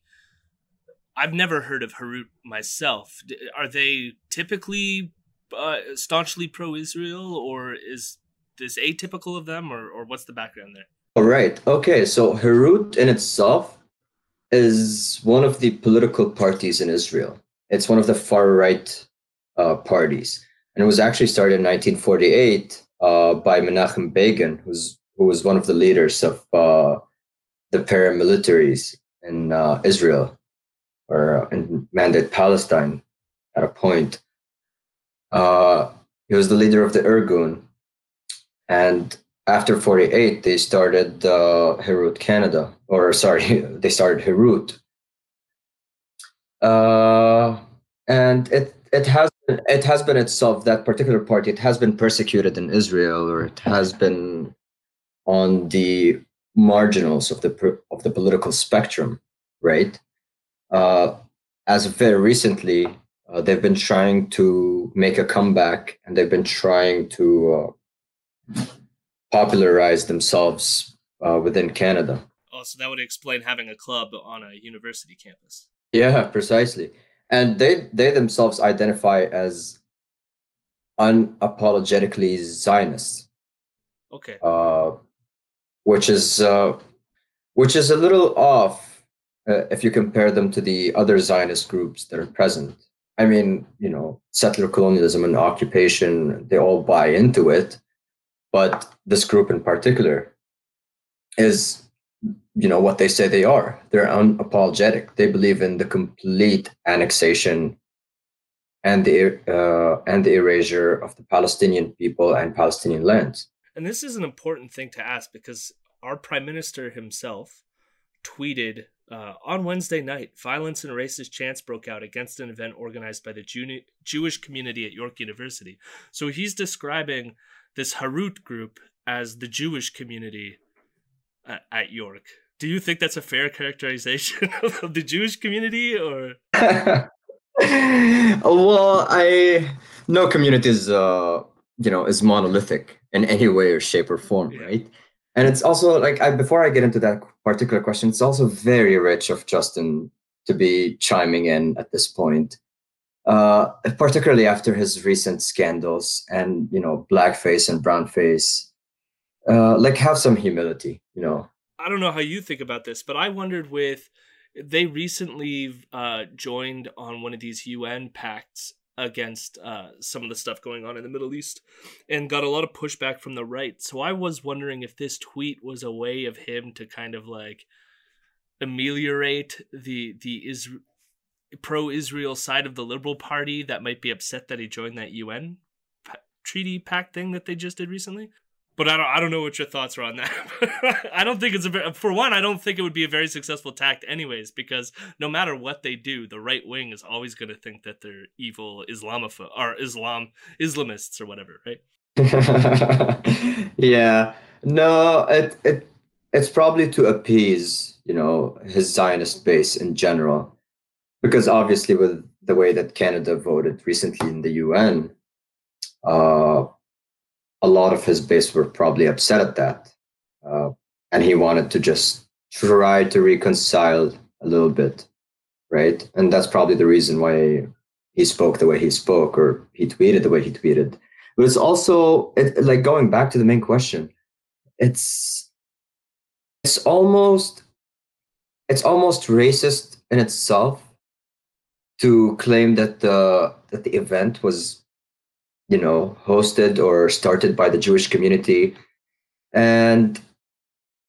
I've never heard of Harut myself. Are they typically uh, staunchly pro-Israel, or is this atypical of them, or, or what's the background there? All right. Okay. So Herut in itself is one of the political parties in Israel. It's one of the far right uh, parties, and it was actually started in 1948 uh, by Menachem Begin, who's who was one of the leaders of uh, the paramilitaries in uh, Israel or in Mandate Palestine at a point. Uh, he was the leader of the Irgun, and after 48 they started uh, Herut Canada, or sorry, they started Herut. Uh, and it it has it has been itself that particular party. It has been persecuted in Israel, or it has been on the marginals of the of the political spectrum, right? Uh, as of very recently, uh, they've been trying to make a comeback, and they've been trying to uh, popularize themselves uh, within Canada. Oh, so that would explain having a club on a university campus. Yeah, precisely. And they they themselves identify as unapologetically Zionists. Okay. Uh, which is uh, which is a little off uh, if you compare them to the other Zionist groups that are present. I mean, you know, settler colonialism and occupation, they all buy into it, but this group in particular is you know what they say they are. They're unapologetic. They believe in the complete annexation and the uh, and the erasure of the palestinian people and palestinian lands. And this is an important thing to ask because our prime minister himself tweeted uh, on Wednesday night, violence and racist chants broke out against an event organized by the Jew- Jewish community at York University. So he's describing this Herut group as the Jewish community uh, at York. Do you think that's a fair characterization of the Jewish community, or? well, I no community is uh, you know is monolithic in any way or shape or form, yeah. right? And it's also like I before I get into that particular question, it's also very rich of Justin to be chiming in at this point, uh, particularly after his recent scandals and you know blackface and brownface. Uh, like have some humility, you know. I don't know how you think about this, but I wondered with they recently uh, joined on one of these UN pacts against uh, some of the stuff going on in the Middle East and got a lot of pushback from the right. So I was wondering if this tweet was a way of him to kind of like ameliorate the the is pro Israel side of the Liberal Party that might be upset that he joined that UN treaty pact thing that they just did recently. But I don't, I don't know what your thoughts are on that. I don't think it's a very, for one, I don't think it would be a very successful tact anyways, because no matter what they do, the right wing is always going to think that they're evil Islamophobe or Islam Islamists or whatever, right? yeah, no, it it it's probably to appease you know his Zionist base in general, because obviously with the way that Canada voted recently in the UN, uh, a lot of his base were probably upset at that. Uh, and he wanted to just try to reconcile a little bit, right? And that's probably the reason why he spoke the way he spoke or he tweeted the way he tweeted. But it's also it, like going back to the main question. It's it's almost it's almost racist in itself to claim that the that the event was you know hosted or started by the jewish community. And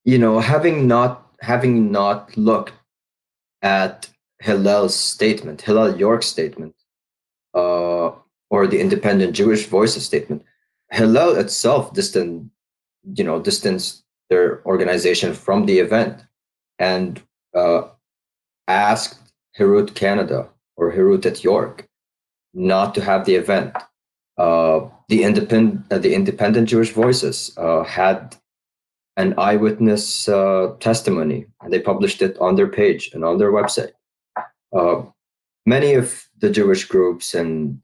you know having not having not looked at hillel's statement hillel york's statement uh, or the independent jewish voices statement hillel itself distant you know distanced their organization from the event and uh, asked herut canada or herut at york not to have the event uh, the independent uh, the independent Jewish Voices uh, had an eyewitness uh, testimony, and they published it on their page and on their website. Uh, many of the Jewish groups and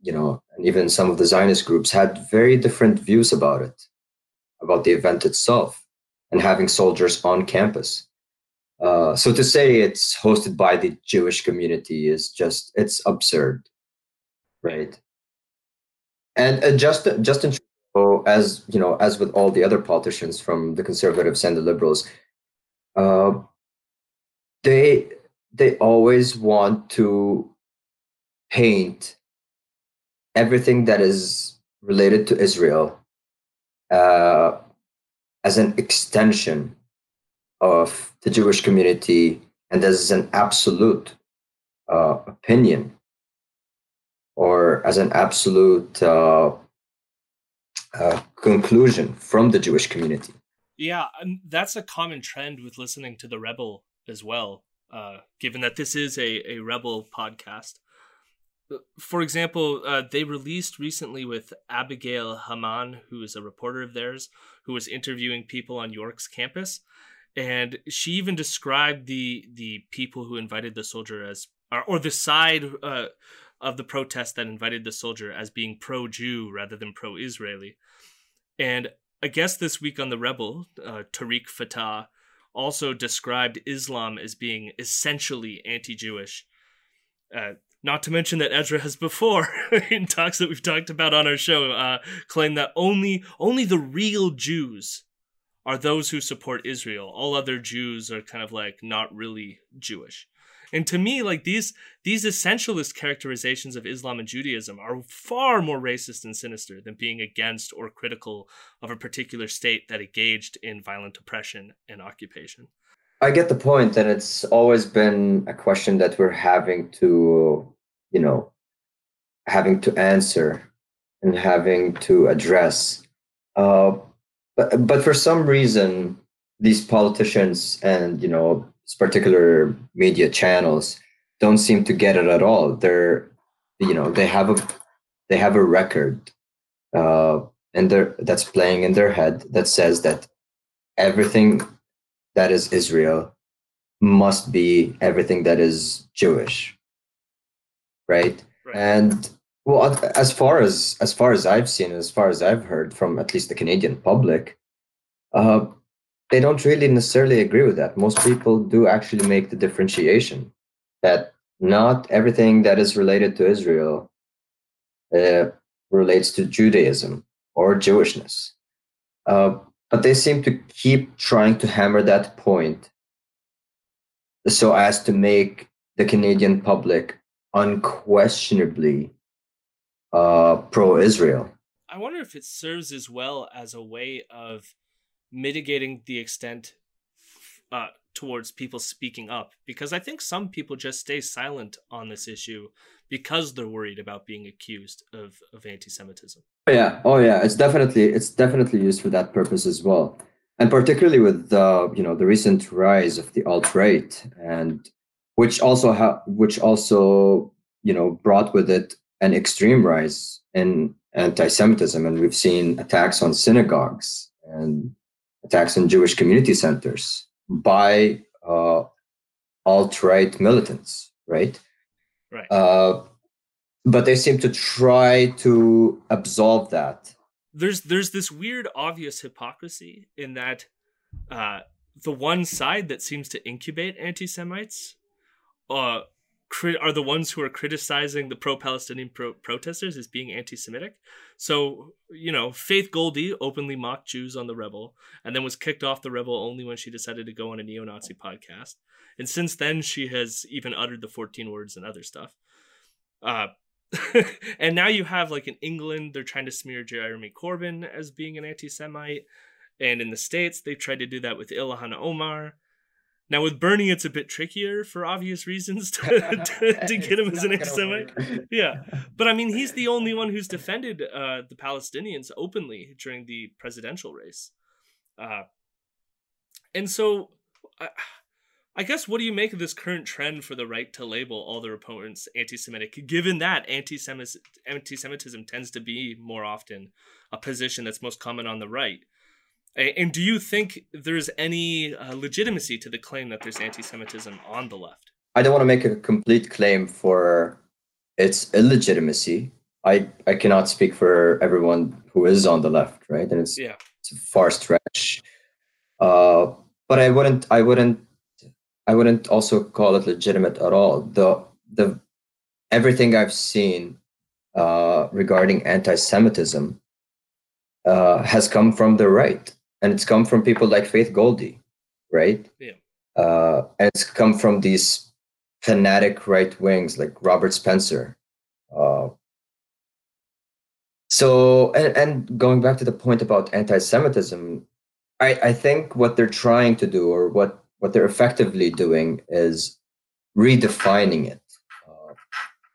you know, and even some of the Zionist groups had very different views about it, about the event itself, and having soldiers on campus. So to say it's hosted by the Jewish community is just it's absurd, right? And uh, Justin, Justin Trudeau, as you know, as with all the other politicians from the Conservatives and the Liberals, uh, they they always want to paint everything that is related to Israel uh, as an extension of the Jewish community and as an absolute uh, opinion or as an absolute uh, uh, conclusion from the Jewish community. Yeah, that's a common trend with listening to the Rebel as well. Uh, given that this is a, a Rebel podcast, for example, uh, they released recently with Abigail Haman, who is a reporter of theirs, who was interviewing people on York's campus, and she even described the the people who invited the soldier as, or, or the side uh, of the protest that invited the soldier as being pro-Jew rather than pro-Israeli. And a guest this week on the Rebel, uh, Tarek Fatah also described Islam as being essentially anti-Jewish. Uh, not to mention that Ezra has before, in talks that we've talked about on our show, uh, claimed that only only the real Jews are those who support Israel. All other Jews are kind of like not really Jewish. And to me, like these these essentialist characterizations of Islam and Judaism are far more racist and sinister than being against or critical of a particular state that engaged in violent oppression and occupation. I get the point, and it's always been a question that we're having to, you know, having to answer and having to address. Uh, but but for some reason, these politicians and you know particular media channels don't seem to get it at all. They're, you know, they have a they have a record, uh, and they're that's playing in their head that says that everything that is Israel must be everything that is Jewish, right? right? And well, as far as as far as I've seen, as far as I've heard from at least the Canadian public, uh, they don't really necessarily agree with that. Most people do actually make the differentiation that not everything that is related to Israel uh, relates to Judaism or Jewishness. Uh, but they seem to keep trying to hammer that point so as to make the Canadian public unquestionably uh, pro Israel. I wonder if it serves as well as a way of mitigating the extent uh, towards people speaking up because I think some people just stay silent on this issue because they're worried about being accused of, of anti-Semitism. Oh, yeah, oh yeah, it's definitely it's definitely used for that purpose as well, and particularly with the you know the recent rise of the alt right and which also ha- which also you know brought with it an extreme rise in anti-Semitism, and we've seen attacks on synagogues and attacks on Jewish community centers by uh, alt right militants, right? Right. Uh, but they seem to try to absolve that. There's there's this weird obvious hypocrisy in that uh, the one side that seems to incubate anti-Semites uh, are the ones who are criticizing the pro-Palestinian pro- protesters as being anti-Semitic. So you know, Faith Goldy openly mocked Jews on the Rebel, and then was kicked off the Rebel only when she decided to go on a neo-Nazi podcast. And since then, she has even uttered the 14 words and other stuff. Uh, and now you have like in England, they're trying to smear Jeremy Corbyn as being an anti-Semite, and in the states, they've tried to do that with Ilhan Omar. Now with Bernie, it's a bit trickier for obvious reasons to, to, to get him as an anti-Semite. yeah, but I mean, he's the only one who's defended uh, the Palestinians openly during the presidential race, uh, and so I, I guess what do you make of this current trend for the right to label all their opponents anti-Semitic, given that anti-Semitism tends to be more often a position that's most common on the right? And do you think there's any uh, legitimacy to the claim that there's anti Semitism on the left? I don't want to make a complete claim for its illegitimacy. I, I cannot speak for everyone who is on the left, right? And it's, yeah. it's a far stretch. Uh, but I wouldn't I wouldn't I wouldn't also call it legitimate at all. The the everything I've seen uh, regarding anti-Semitism uh, has come from the right and it's come from people like Faith Goldy, right? Yeah. Uh, and it's come from these fanatic right wings like Robert Spencer. Uh, so, and, and going back to the point about anti-Semitism, I, I think what they're trying to do, or what what they're effectively doing, is redefining it. Uh,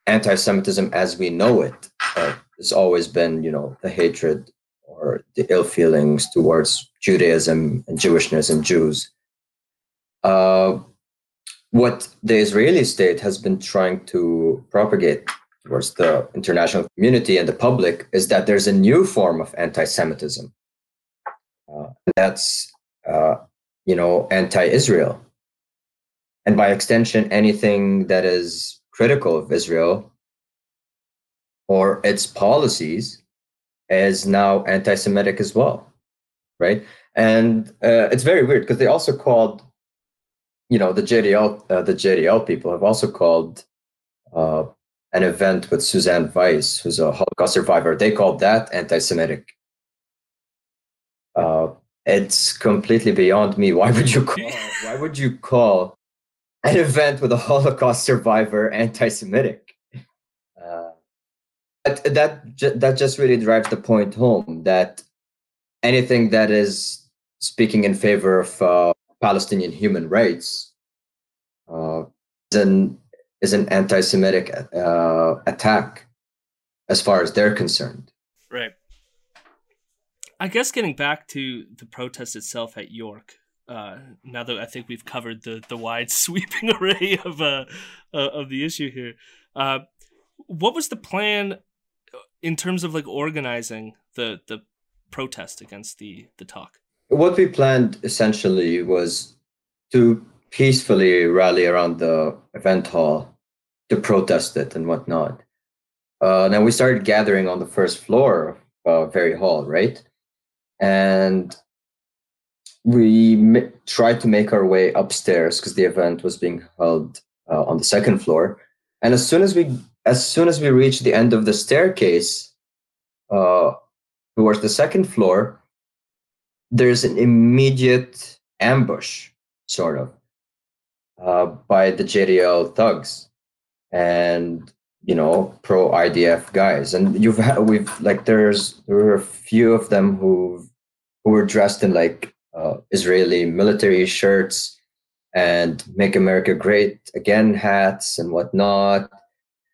anti-Semitism, as we know it, uh, has always been, you know, the hatred or the ill feelings towards Judaism and Jewishness and Jews. Uh, what the Israeli state has been trying to propagate towards the international community and the public is that there's a new form of anti-Semitism. Uh, that's uh, you know anti-Israel, and by extension, anything that is critical of Israel or its policies is now anti-Semitic as well, right? And uh, it's very weird because they also called, you know, the JDL, uh, the JDL people have also called uh, an event with Suzanne Weiss, who's a Holocaust survivor. They called that anti-Semitic. Uh, it's completely beyond me. Why would you call? why would you call an event with a Holocaust survivor anti-Semitic? Uh, that that just really drives the point home that anything that is speaking in favor of uh, Palestinian human rights uh, is an is an anti-Semitic uh, attack, as far as they're concerned. Right. I guess getting back to the protest itself at York. Uh, now that I think we've covered the the wide sweeping array of uh, uh of the issue here, what was the plan in terms of like organizing the the protest against the the talk? What we planned essentially was to peacefully rally around the event hall to protest it and whatnot. Uh, now we started gathering on the first floor of uh, Vari Hall, right? And we m- tried to make our way upstairs because the event was being held uh, on the second floor. And as soon as we as soon as we reached the end of the staircase uh, towards the second floor, there's an immediate ambush, sort of, uh, by the JDL thugs and you know pro IDF guys. And you've had, we've like there's there were a few of them who who were dressed in like uh, Israeli military shirts and "Make America Great Again" hats and whatnot.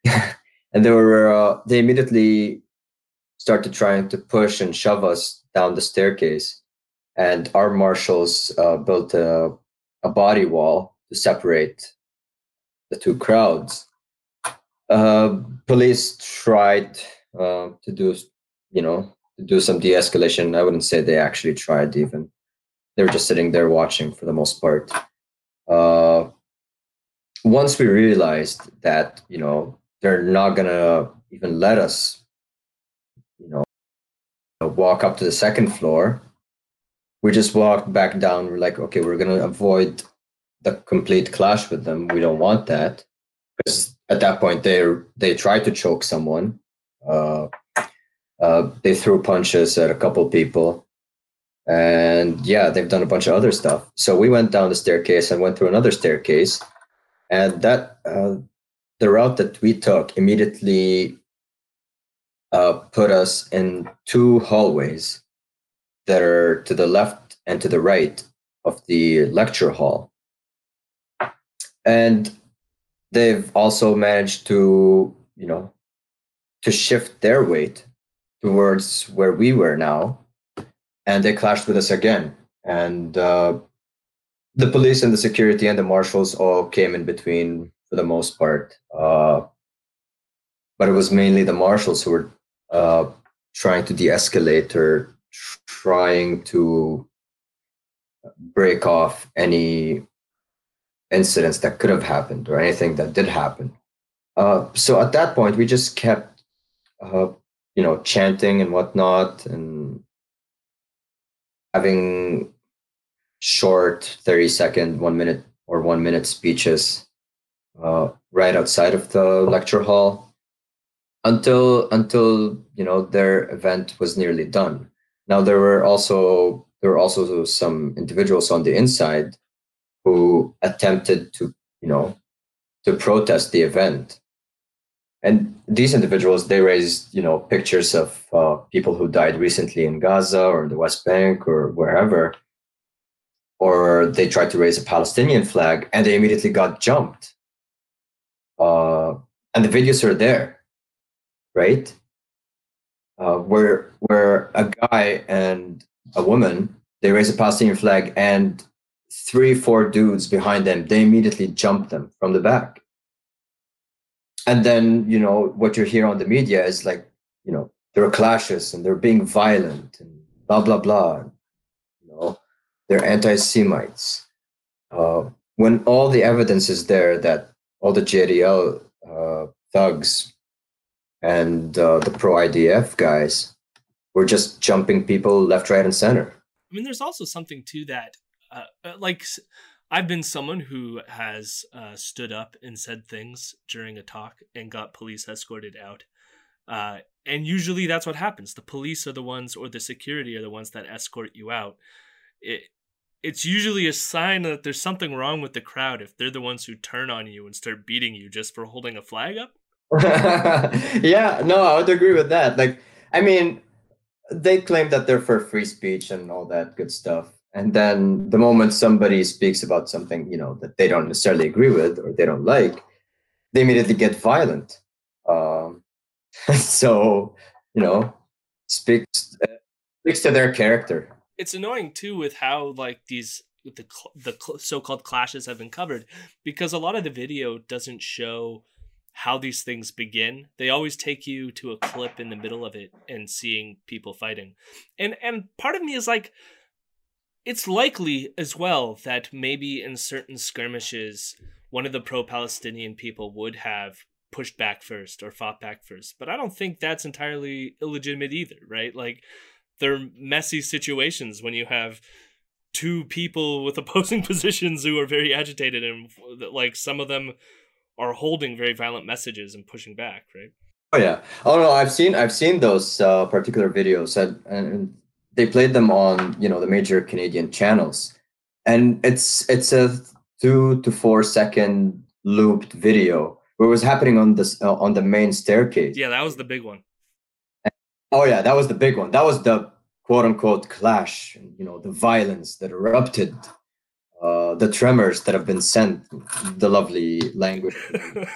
and they were uh, they immediately started trying to push and shove us down the staircase. And our marshals uh, built a, a body wall to separate the two crowds. Uh, police tried uh, to do you know to do some de-escalation. I wouldn't say they actually tried even. They were just sitting there watching for the most part. Uh, once we realized that you know they're not gonna even let us you know walk up to the second floor. We just walked back down. We're like okay we're gonna avoid the complete clash with them. We don't want that. Because at that point they they tried to choke someone. Uh, uh, they threw punches at a couple people. And yeah they've done a bunch of other stuff. So we went down the staircase and went through another staircase. And that uh, the route that we took immediately uh, put us in two hallways that are to the left and to the right of the lecture hall. And they've also managed to, you know, to shift their weight towards where we were now. And they clashed with us again. And uh, the police and the security and the marshals all came in between for the most part. Uh, but it was mainly the marshals who were uh, trying to de-escalate or trying to break off any incidents that could have happened or anything that did happen. Uh, so at that point, we just kept, uh, you know, chanting and whatnot and having short 30 second, one minute or one minute speeches uh, right outside of the lecture hall until until you know their event was nearly done. Now there were also there were also some individuals on the inside who attempted to you know to protest the event and these individuals they raised you know pictures of uh, people who died recently in gaza or the west bank or wherever or they tried to raise a palestinian flag and they immediately got jumped uh, and the videos are there right uh, where where a guy and a woman they raise a palestinian flag and three, four dudes behind them, they immediately jump them from the back. and then you know what you hear on the media is like you know there are clashes and they're being violent and blah blah blah you know they're anti-semites uh, when all the evidence is there that all the jdl uh, thugs and uh, the pro idf guys were just jumping people left right and center I mean, there's also something to that. Uh, uh, like, I've been someone who has uh, stood up and said things during a talk and got police escorted out. Uh, and usually that's what happens. The police are the ones, or the security are the ones that escort you out. It, it's usually a sign that there's something wrong with the crowd if they're the ones who turn on you and start beating you just for holding a flag up. yeah, no, I would agree with that. Like, I mean, they claim that they're for free speech and all that good stuff. And then the moment somebody speaks about something, you know, that they don't necessarily agree with or they don't like, they immediately get violent. Um, so, you know, speaks uh, speaks to their character. It's annoying too with how like these the the so-called clashes have been covered because a lot of the video doesn't show how these things begin. They always take you to a clip in the middle of it and seeing people fighting. And and part of me is like it's likely as well that maybe in certain skirmishes one of the pro-palestinian people would have pushed back first or fought back first but i don't think that's entirely illegitimate either right? Like they're messy situations when you have two people with opposing positions who are very agitated and like some of them are holding very violent messages and pushing back right Oh yeah. Oh no, I've seen I've seen those uh, particular videos and, and they played them on you know the major Canadian channels, and it's it's a two to four second looped video where it was happening on this uh, on the main staircase. yeah that was the big one Oh yeah, that was the big one. That was the quote unquote clash. You know the violence that erupted, uh, the tremors that have been sent. The lovely language.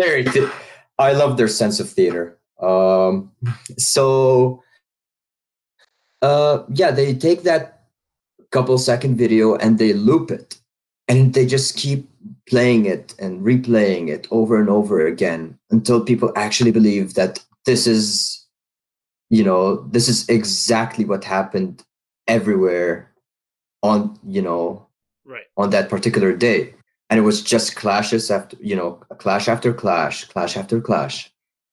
very th- i love their sense of theater um so uh yeah they take that couple second video and they loop it and they just keep playing it and replaying it over and over again until people actually believe that this is you know this is exactly what happened everywhere on you know right. on that particular day. And it was just clashes after you know clash after clash clash after clash.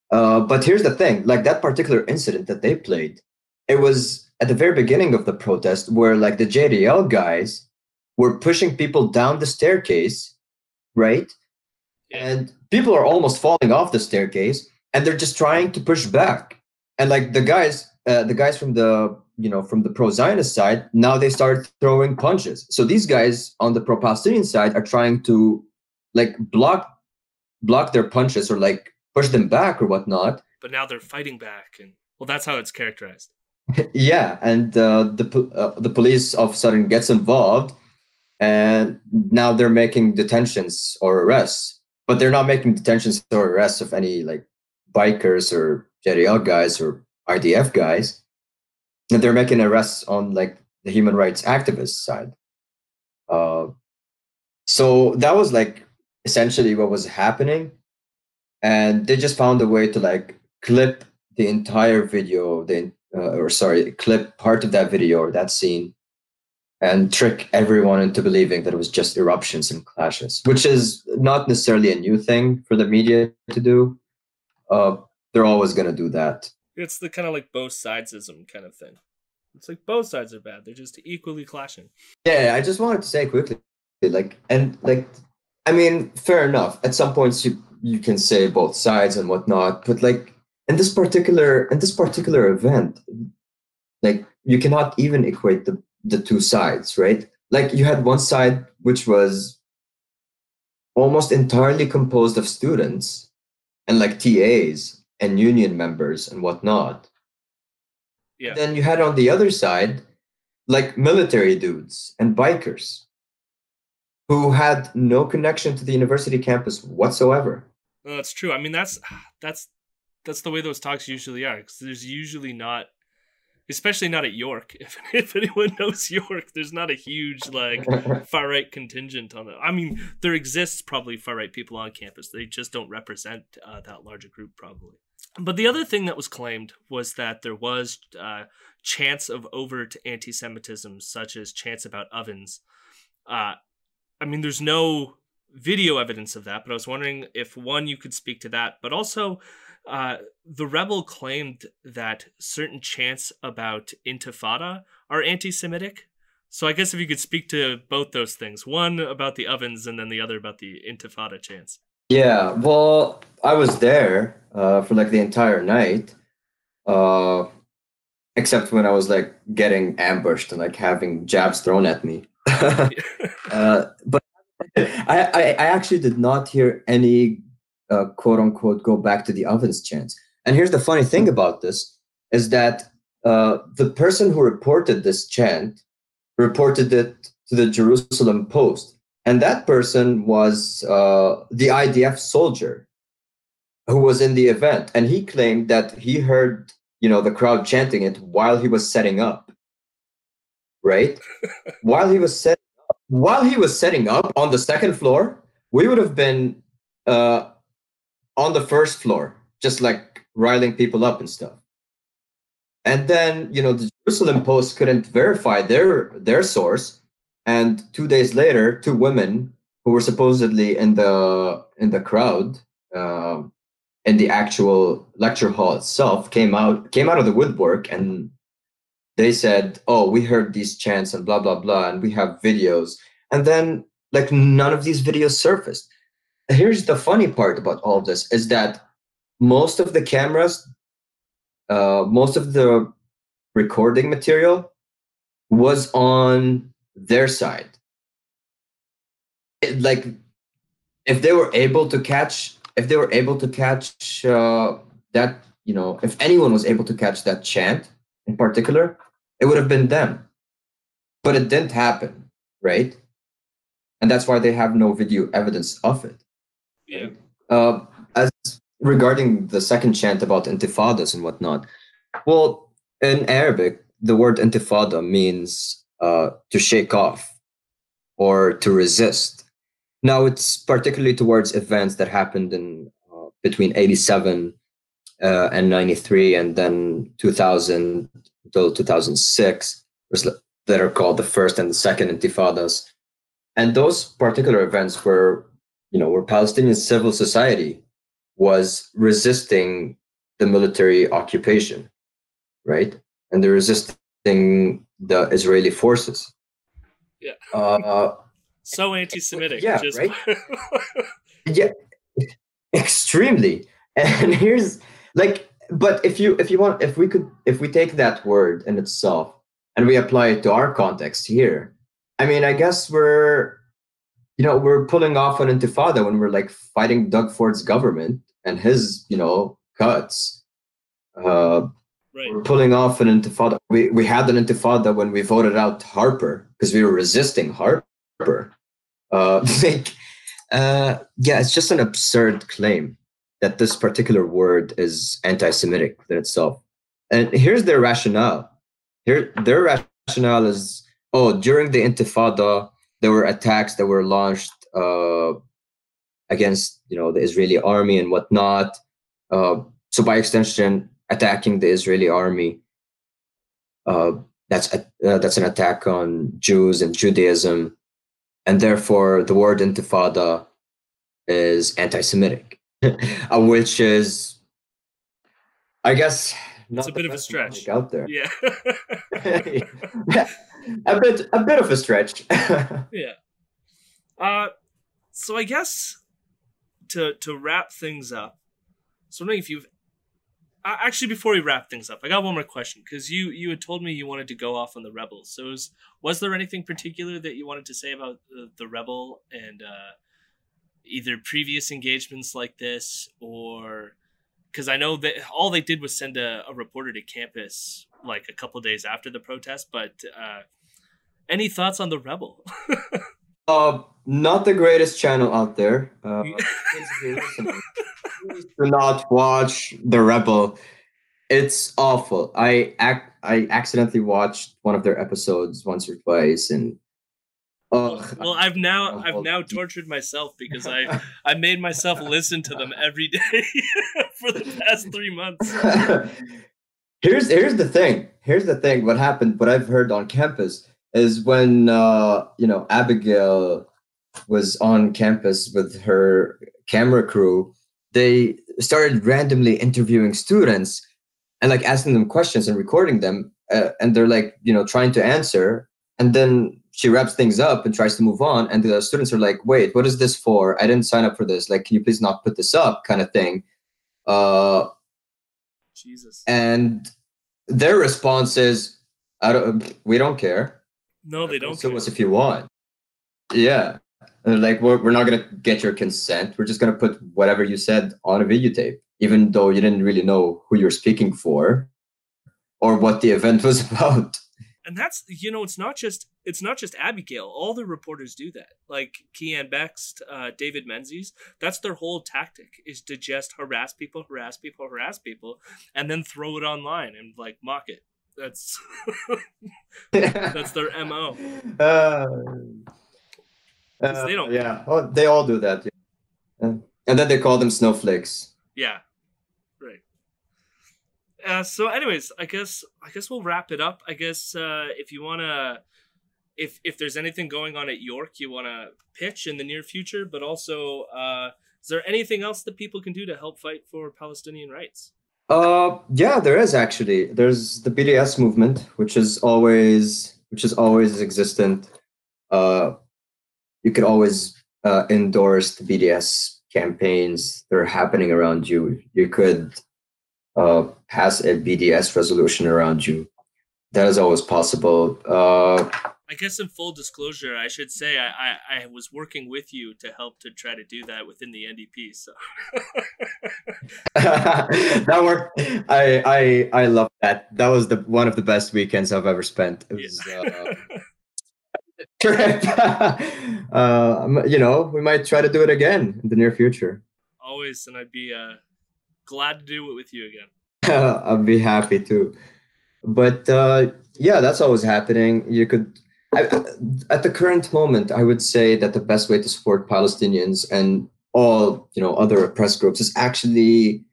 Uh, but here's the thing like that particular incident that they played it was at the very beginning of the protest where like the jdl guys were pushing people down the staircase right? And people are almost falling off the staircase and they're just trying to push back and like the guys uh, the guys from the you know from the pro-zionist side now they start throwing punches. So these guys on the pro-palestinian side are trying to like block block their punches or like push them back or whatnot. But now they're fighting back and well that's how it's characterized. Yeah and uh, the uh, the police of a sudden gets involved and now they're making detentions or arrests. But they're not making detentions or arrests of any like bikers or JDL guys or IDF guys and they're making arrests on like the human rights activist side. Uh, so that was like essentially what was happening. And they just found a way to like clip the entire video the uh, or sorry clip part of that video or that scene and trick everyone into believing that it was just eruptions and clashes which is not necessarily a new thing for the media to do uh, they're always going to do that. It's the kind of like both sidesism kind of thing. It's like both sides are bad they're just equally clashing. Yeah i just wanted to say quickly like and like i mean fair enough. At some points you you can say both sides and whatnot but like in this particular in this particular event like you cannot even equate the the two sides right? Like you had one side which was almost entirely composed of students and like tas and union members and whatnot. Yeah. Then you had on the other side like military dudes and bikers who had no connection to the university campus whatsoever. No, that's true. I mean that's that's that's the way those talks usually are because there's usually not especially not at York. If, if anyone knows York, there's not a huge like far right contingent on it. I mean, there exists probably far right people on campus. They just don't represent uh, that larger group, probably. But the other thing that was claimed was that there was uh, chants of overt anti-Semitism, such as chants about ovens. Uh, I mean, there's no video evidence of that, but I was wondering if one you could speak to that, but also uh, the rebel claimed that certain chants about intifada are anti-Semitic. So I guess if you could speak to both those things, one about the ovens and then the other about the intifada chants. Yeah, well, I was there uh, for like the entire night, uh, except when I was like getting ambushed and like having jabs thrown at me. uh, but I, I, I actually did not hear any uh, quote unquote go back to the ovens chants. And here's the funny thing about this is that uh, the person who reported this chant reported it to the Jerusalem Post. And that person was uh, the IDF soldier who was in the event. And he claimed that he heard, you know, the crowd chanting it while he was setting up. Right? while he was set while he was setting up on the second floor, we would have been uh, on the first floor, just like riling people up and stuff. And then, you know, the Jerusalem Post couldn't verify their their source. And two days later, two women who were supposedly in the in the crowd, uh, in the actual lecture hall itself, came out came out of the woodwork and they said, "Oh, we heard these chants and blah blah blah, and we have videos." And then, like, none of these videos surfaced here's the funny part about all of this is that most of the cameras uh, most of the recording material was on their side. It, like if they were able to catch if they were able to catch uh, that you know if anyone was able to catch that chant in particular it would have been them. But it didn't happen right? And that's why they have no video evidence of it yeah. Uh, as regarding the second chant about intifadas and whatnot, well, in Arabic, the word intifada means uh, to shake off or to resist. Now, it's particularly towards events that happened in uh, between 87 uh, and 93, and then 2000 until 2006, that are called the first and the second intifadas. And those particular events were you know, where Palestinian civil society was resisting the military occupation, right? And they're resisting the Israeli forces. Yeah. Uh, so anti-Semitic. Yeah, just... right. yeah, extremely. And here's like, but if you if you want, if we could, if we take that word in itself and we apply it to our context here, I mean, I guess we're you know, we're pulling off an intifada when we're like fighting Doug Ford's government and his, you know, cuts. Uh, right. We're pulling off an intifada. We we had an intifada when we voted out Harper because we were resisting Harper. Uh, like, uh, yeah, it's just an absurd claim that this particular word is anti-Semitic in itself. And here's their rationale. Here, their rationale is, oh, during the Intifada, there were attacks that were launched uh, against you know the Israeli army and whatnot. Uh, so by extension, attacking the Israeli army uh, that's a, uh, that's an attack on Jews and Judaism, and therefore the word Intifada is anti-Semitic, uh, which is, I guess, it's a bit of a stretch out there. Yeah. a bit a bit of a stretch. yeah. Uh so I guess to to wrap things up, so wondering if you've uh, actually before we wrap things up, I got one more question because you you had told me you wanted to go off on the rebels. So was was there anything particular that you wanted to say about the, the rebel and uh, either previous engagements like this or because I know that all they did was send a, a, reporter to campus like a couple days after the protest. But uh, any thoughts on the Rebel? uh, not the greatest channel out there. Uh, do not watch the Rebel. It's awful. I ac- I accidentally watched one of their episodes once or twice, and ugh, well, I've now Oh, I've now tortured myself because I I made myself listen to them every day for the past three months. here's here's the thing. Here's the thing. What happened? What I've heard on campus is when uh, you know Abigail was on campus with her camera crew. They started randomly interviewing students and like asking them questions and recording them, uh, and they're like you know trying to answer, and then she wraps things up and tries to move on, and the students are like, "Wait, what is this for? I didn't sign up for this. Like, can you please not put this up?" Kind of thing. Uh, Jesus. and their response is, "I don't. We don't care. No, they don't. so us if you want." Yeah, like, we're, "We're not gonna get your consent. We're just gonna put whatever you said on a videotape, even though you didn't really know who you're speaking for, or what the event was about." And that's you know it's not just it's not just abigail all the reporters do that like Keean Bexte uh, david menzies that's their whole tactic is to just harass people harass people harass people and then throw it online and like mock it that's that's their mo Uh, 'Cause they don't- yeah, oh, they all do that. Yeah. And then they call them snowflakes. yeah uh, so anyways i guess i guess we'll wrap it up i guess uh, if you want to if if there's anything going on at york you want to pitch in the near future but also uh, is there anything else that people can do to help fight for palestinian rights Uh, yeah, there is actually. There's the BDS movement, which is always which is always existent. Uh, you could always uh, endorse the BDS campaigns that are happening around you. You could uh, pass a BDS resolution around you. That is always possible. Uh, i guess in full disclosure i should say i i, I was working with you to help to try to do that within the ndp so that worked. I I I love that. That was the one of the best weekends I've ever spent. It was uh, trip. uh, you know, we might try to do it again in the near future. always and i'd be uh glad to do it with you again I'll be happy to. But uh, yeah, that's always happening. You could. I, at the current moment, I would say that the best way to support Palestinians and all you know other oppressed groups is actually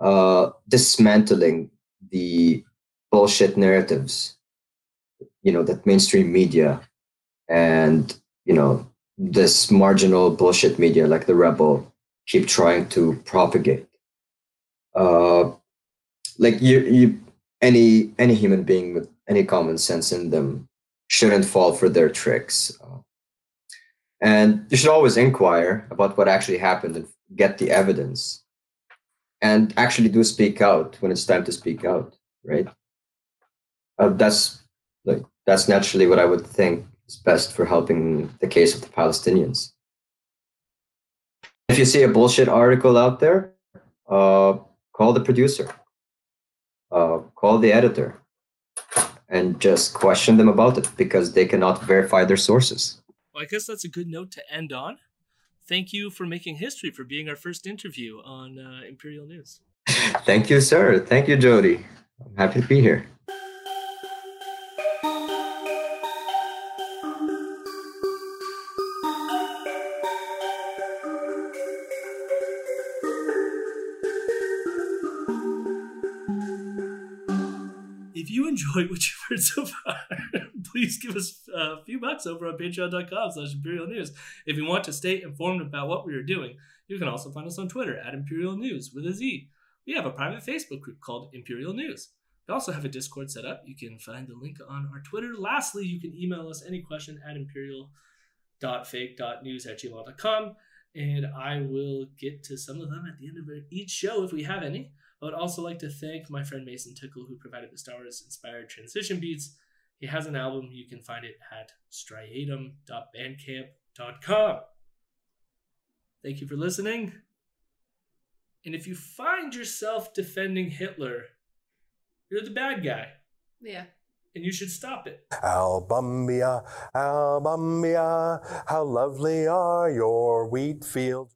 uh, dismantling the bullshit narratives. You know that mainstream media and you know this marginal bullshit media like the Rebel keep trying to propagate. Uh, like you, you, any any human being with any common sense in them shouldn't fall for their tricks. Uh, and you should always inquire about what actually happened and get the evidence. And actually do speak out when it's time to speak out right? Uh, that's like that's naturally what i would think is best for helping the case of the palestinians. If you see a bullshit article out there uh, call the producer uh, call the editor and just question them about it because they cannot verify their sources Well, I guess that's a good note to end on. Thank you for making history for being our first interview on uh, Imperial News. Thank you, sir. Thank you, Jody. I'm happy to be here. Enjoyed what you've heard so far, please give us a few bucks over on patreon.com slash imperial news. If you want to stay informed about what we are doing, you can also find us on Twitter at Imperial News with a Z. We have a private Facebook group called Imperial News. We also have a Discord set up. You can find the link on our Twitter. Lastly, you can email us any question at imperial.fake.news at gmail.com, and I will get to some of them at the end of each show if we have any. I would also like to thank my friend Mason Tickle, who provided the Star Wars inspired transition beats. He has an album. You can find it at striatum.bandcamp.com. Thank you for listening. And if you find yourself defending Hitler, you're the bad guy, Yeah. and you should stop it. Albumbia, Albumbia, how lovely are your wheat fields.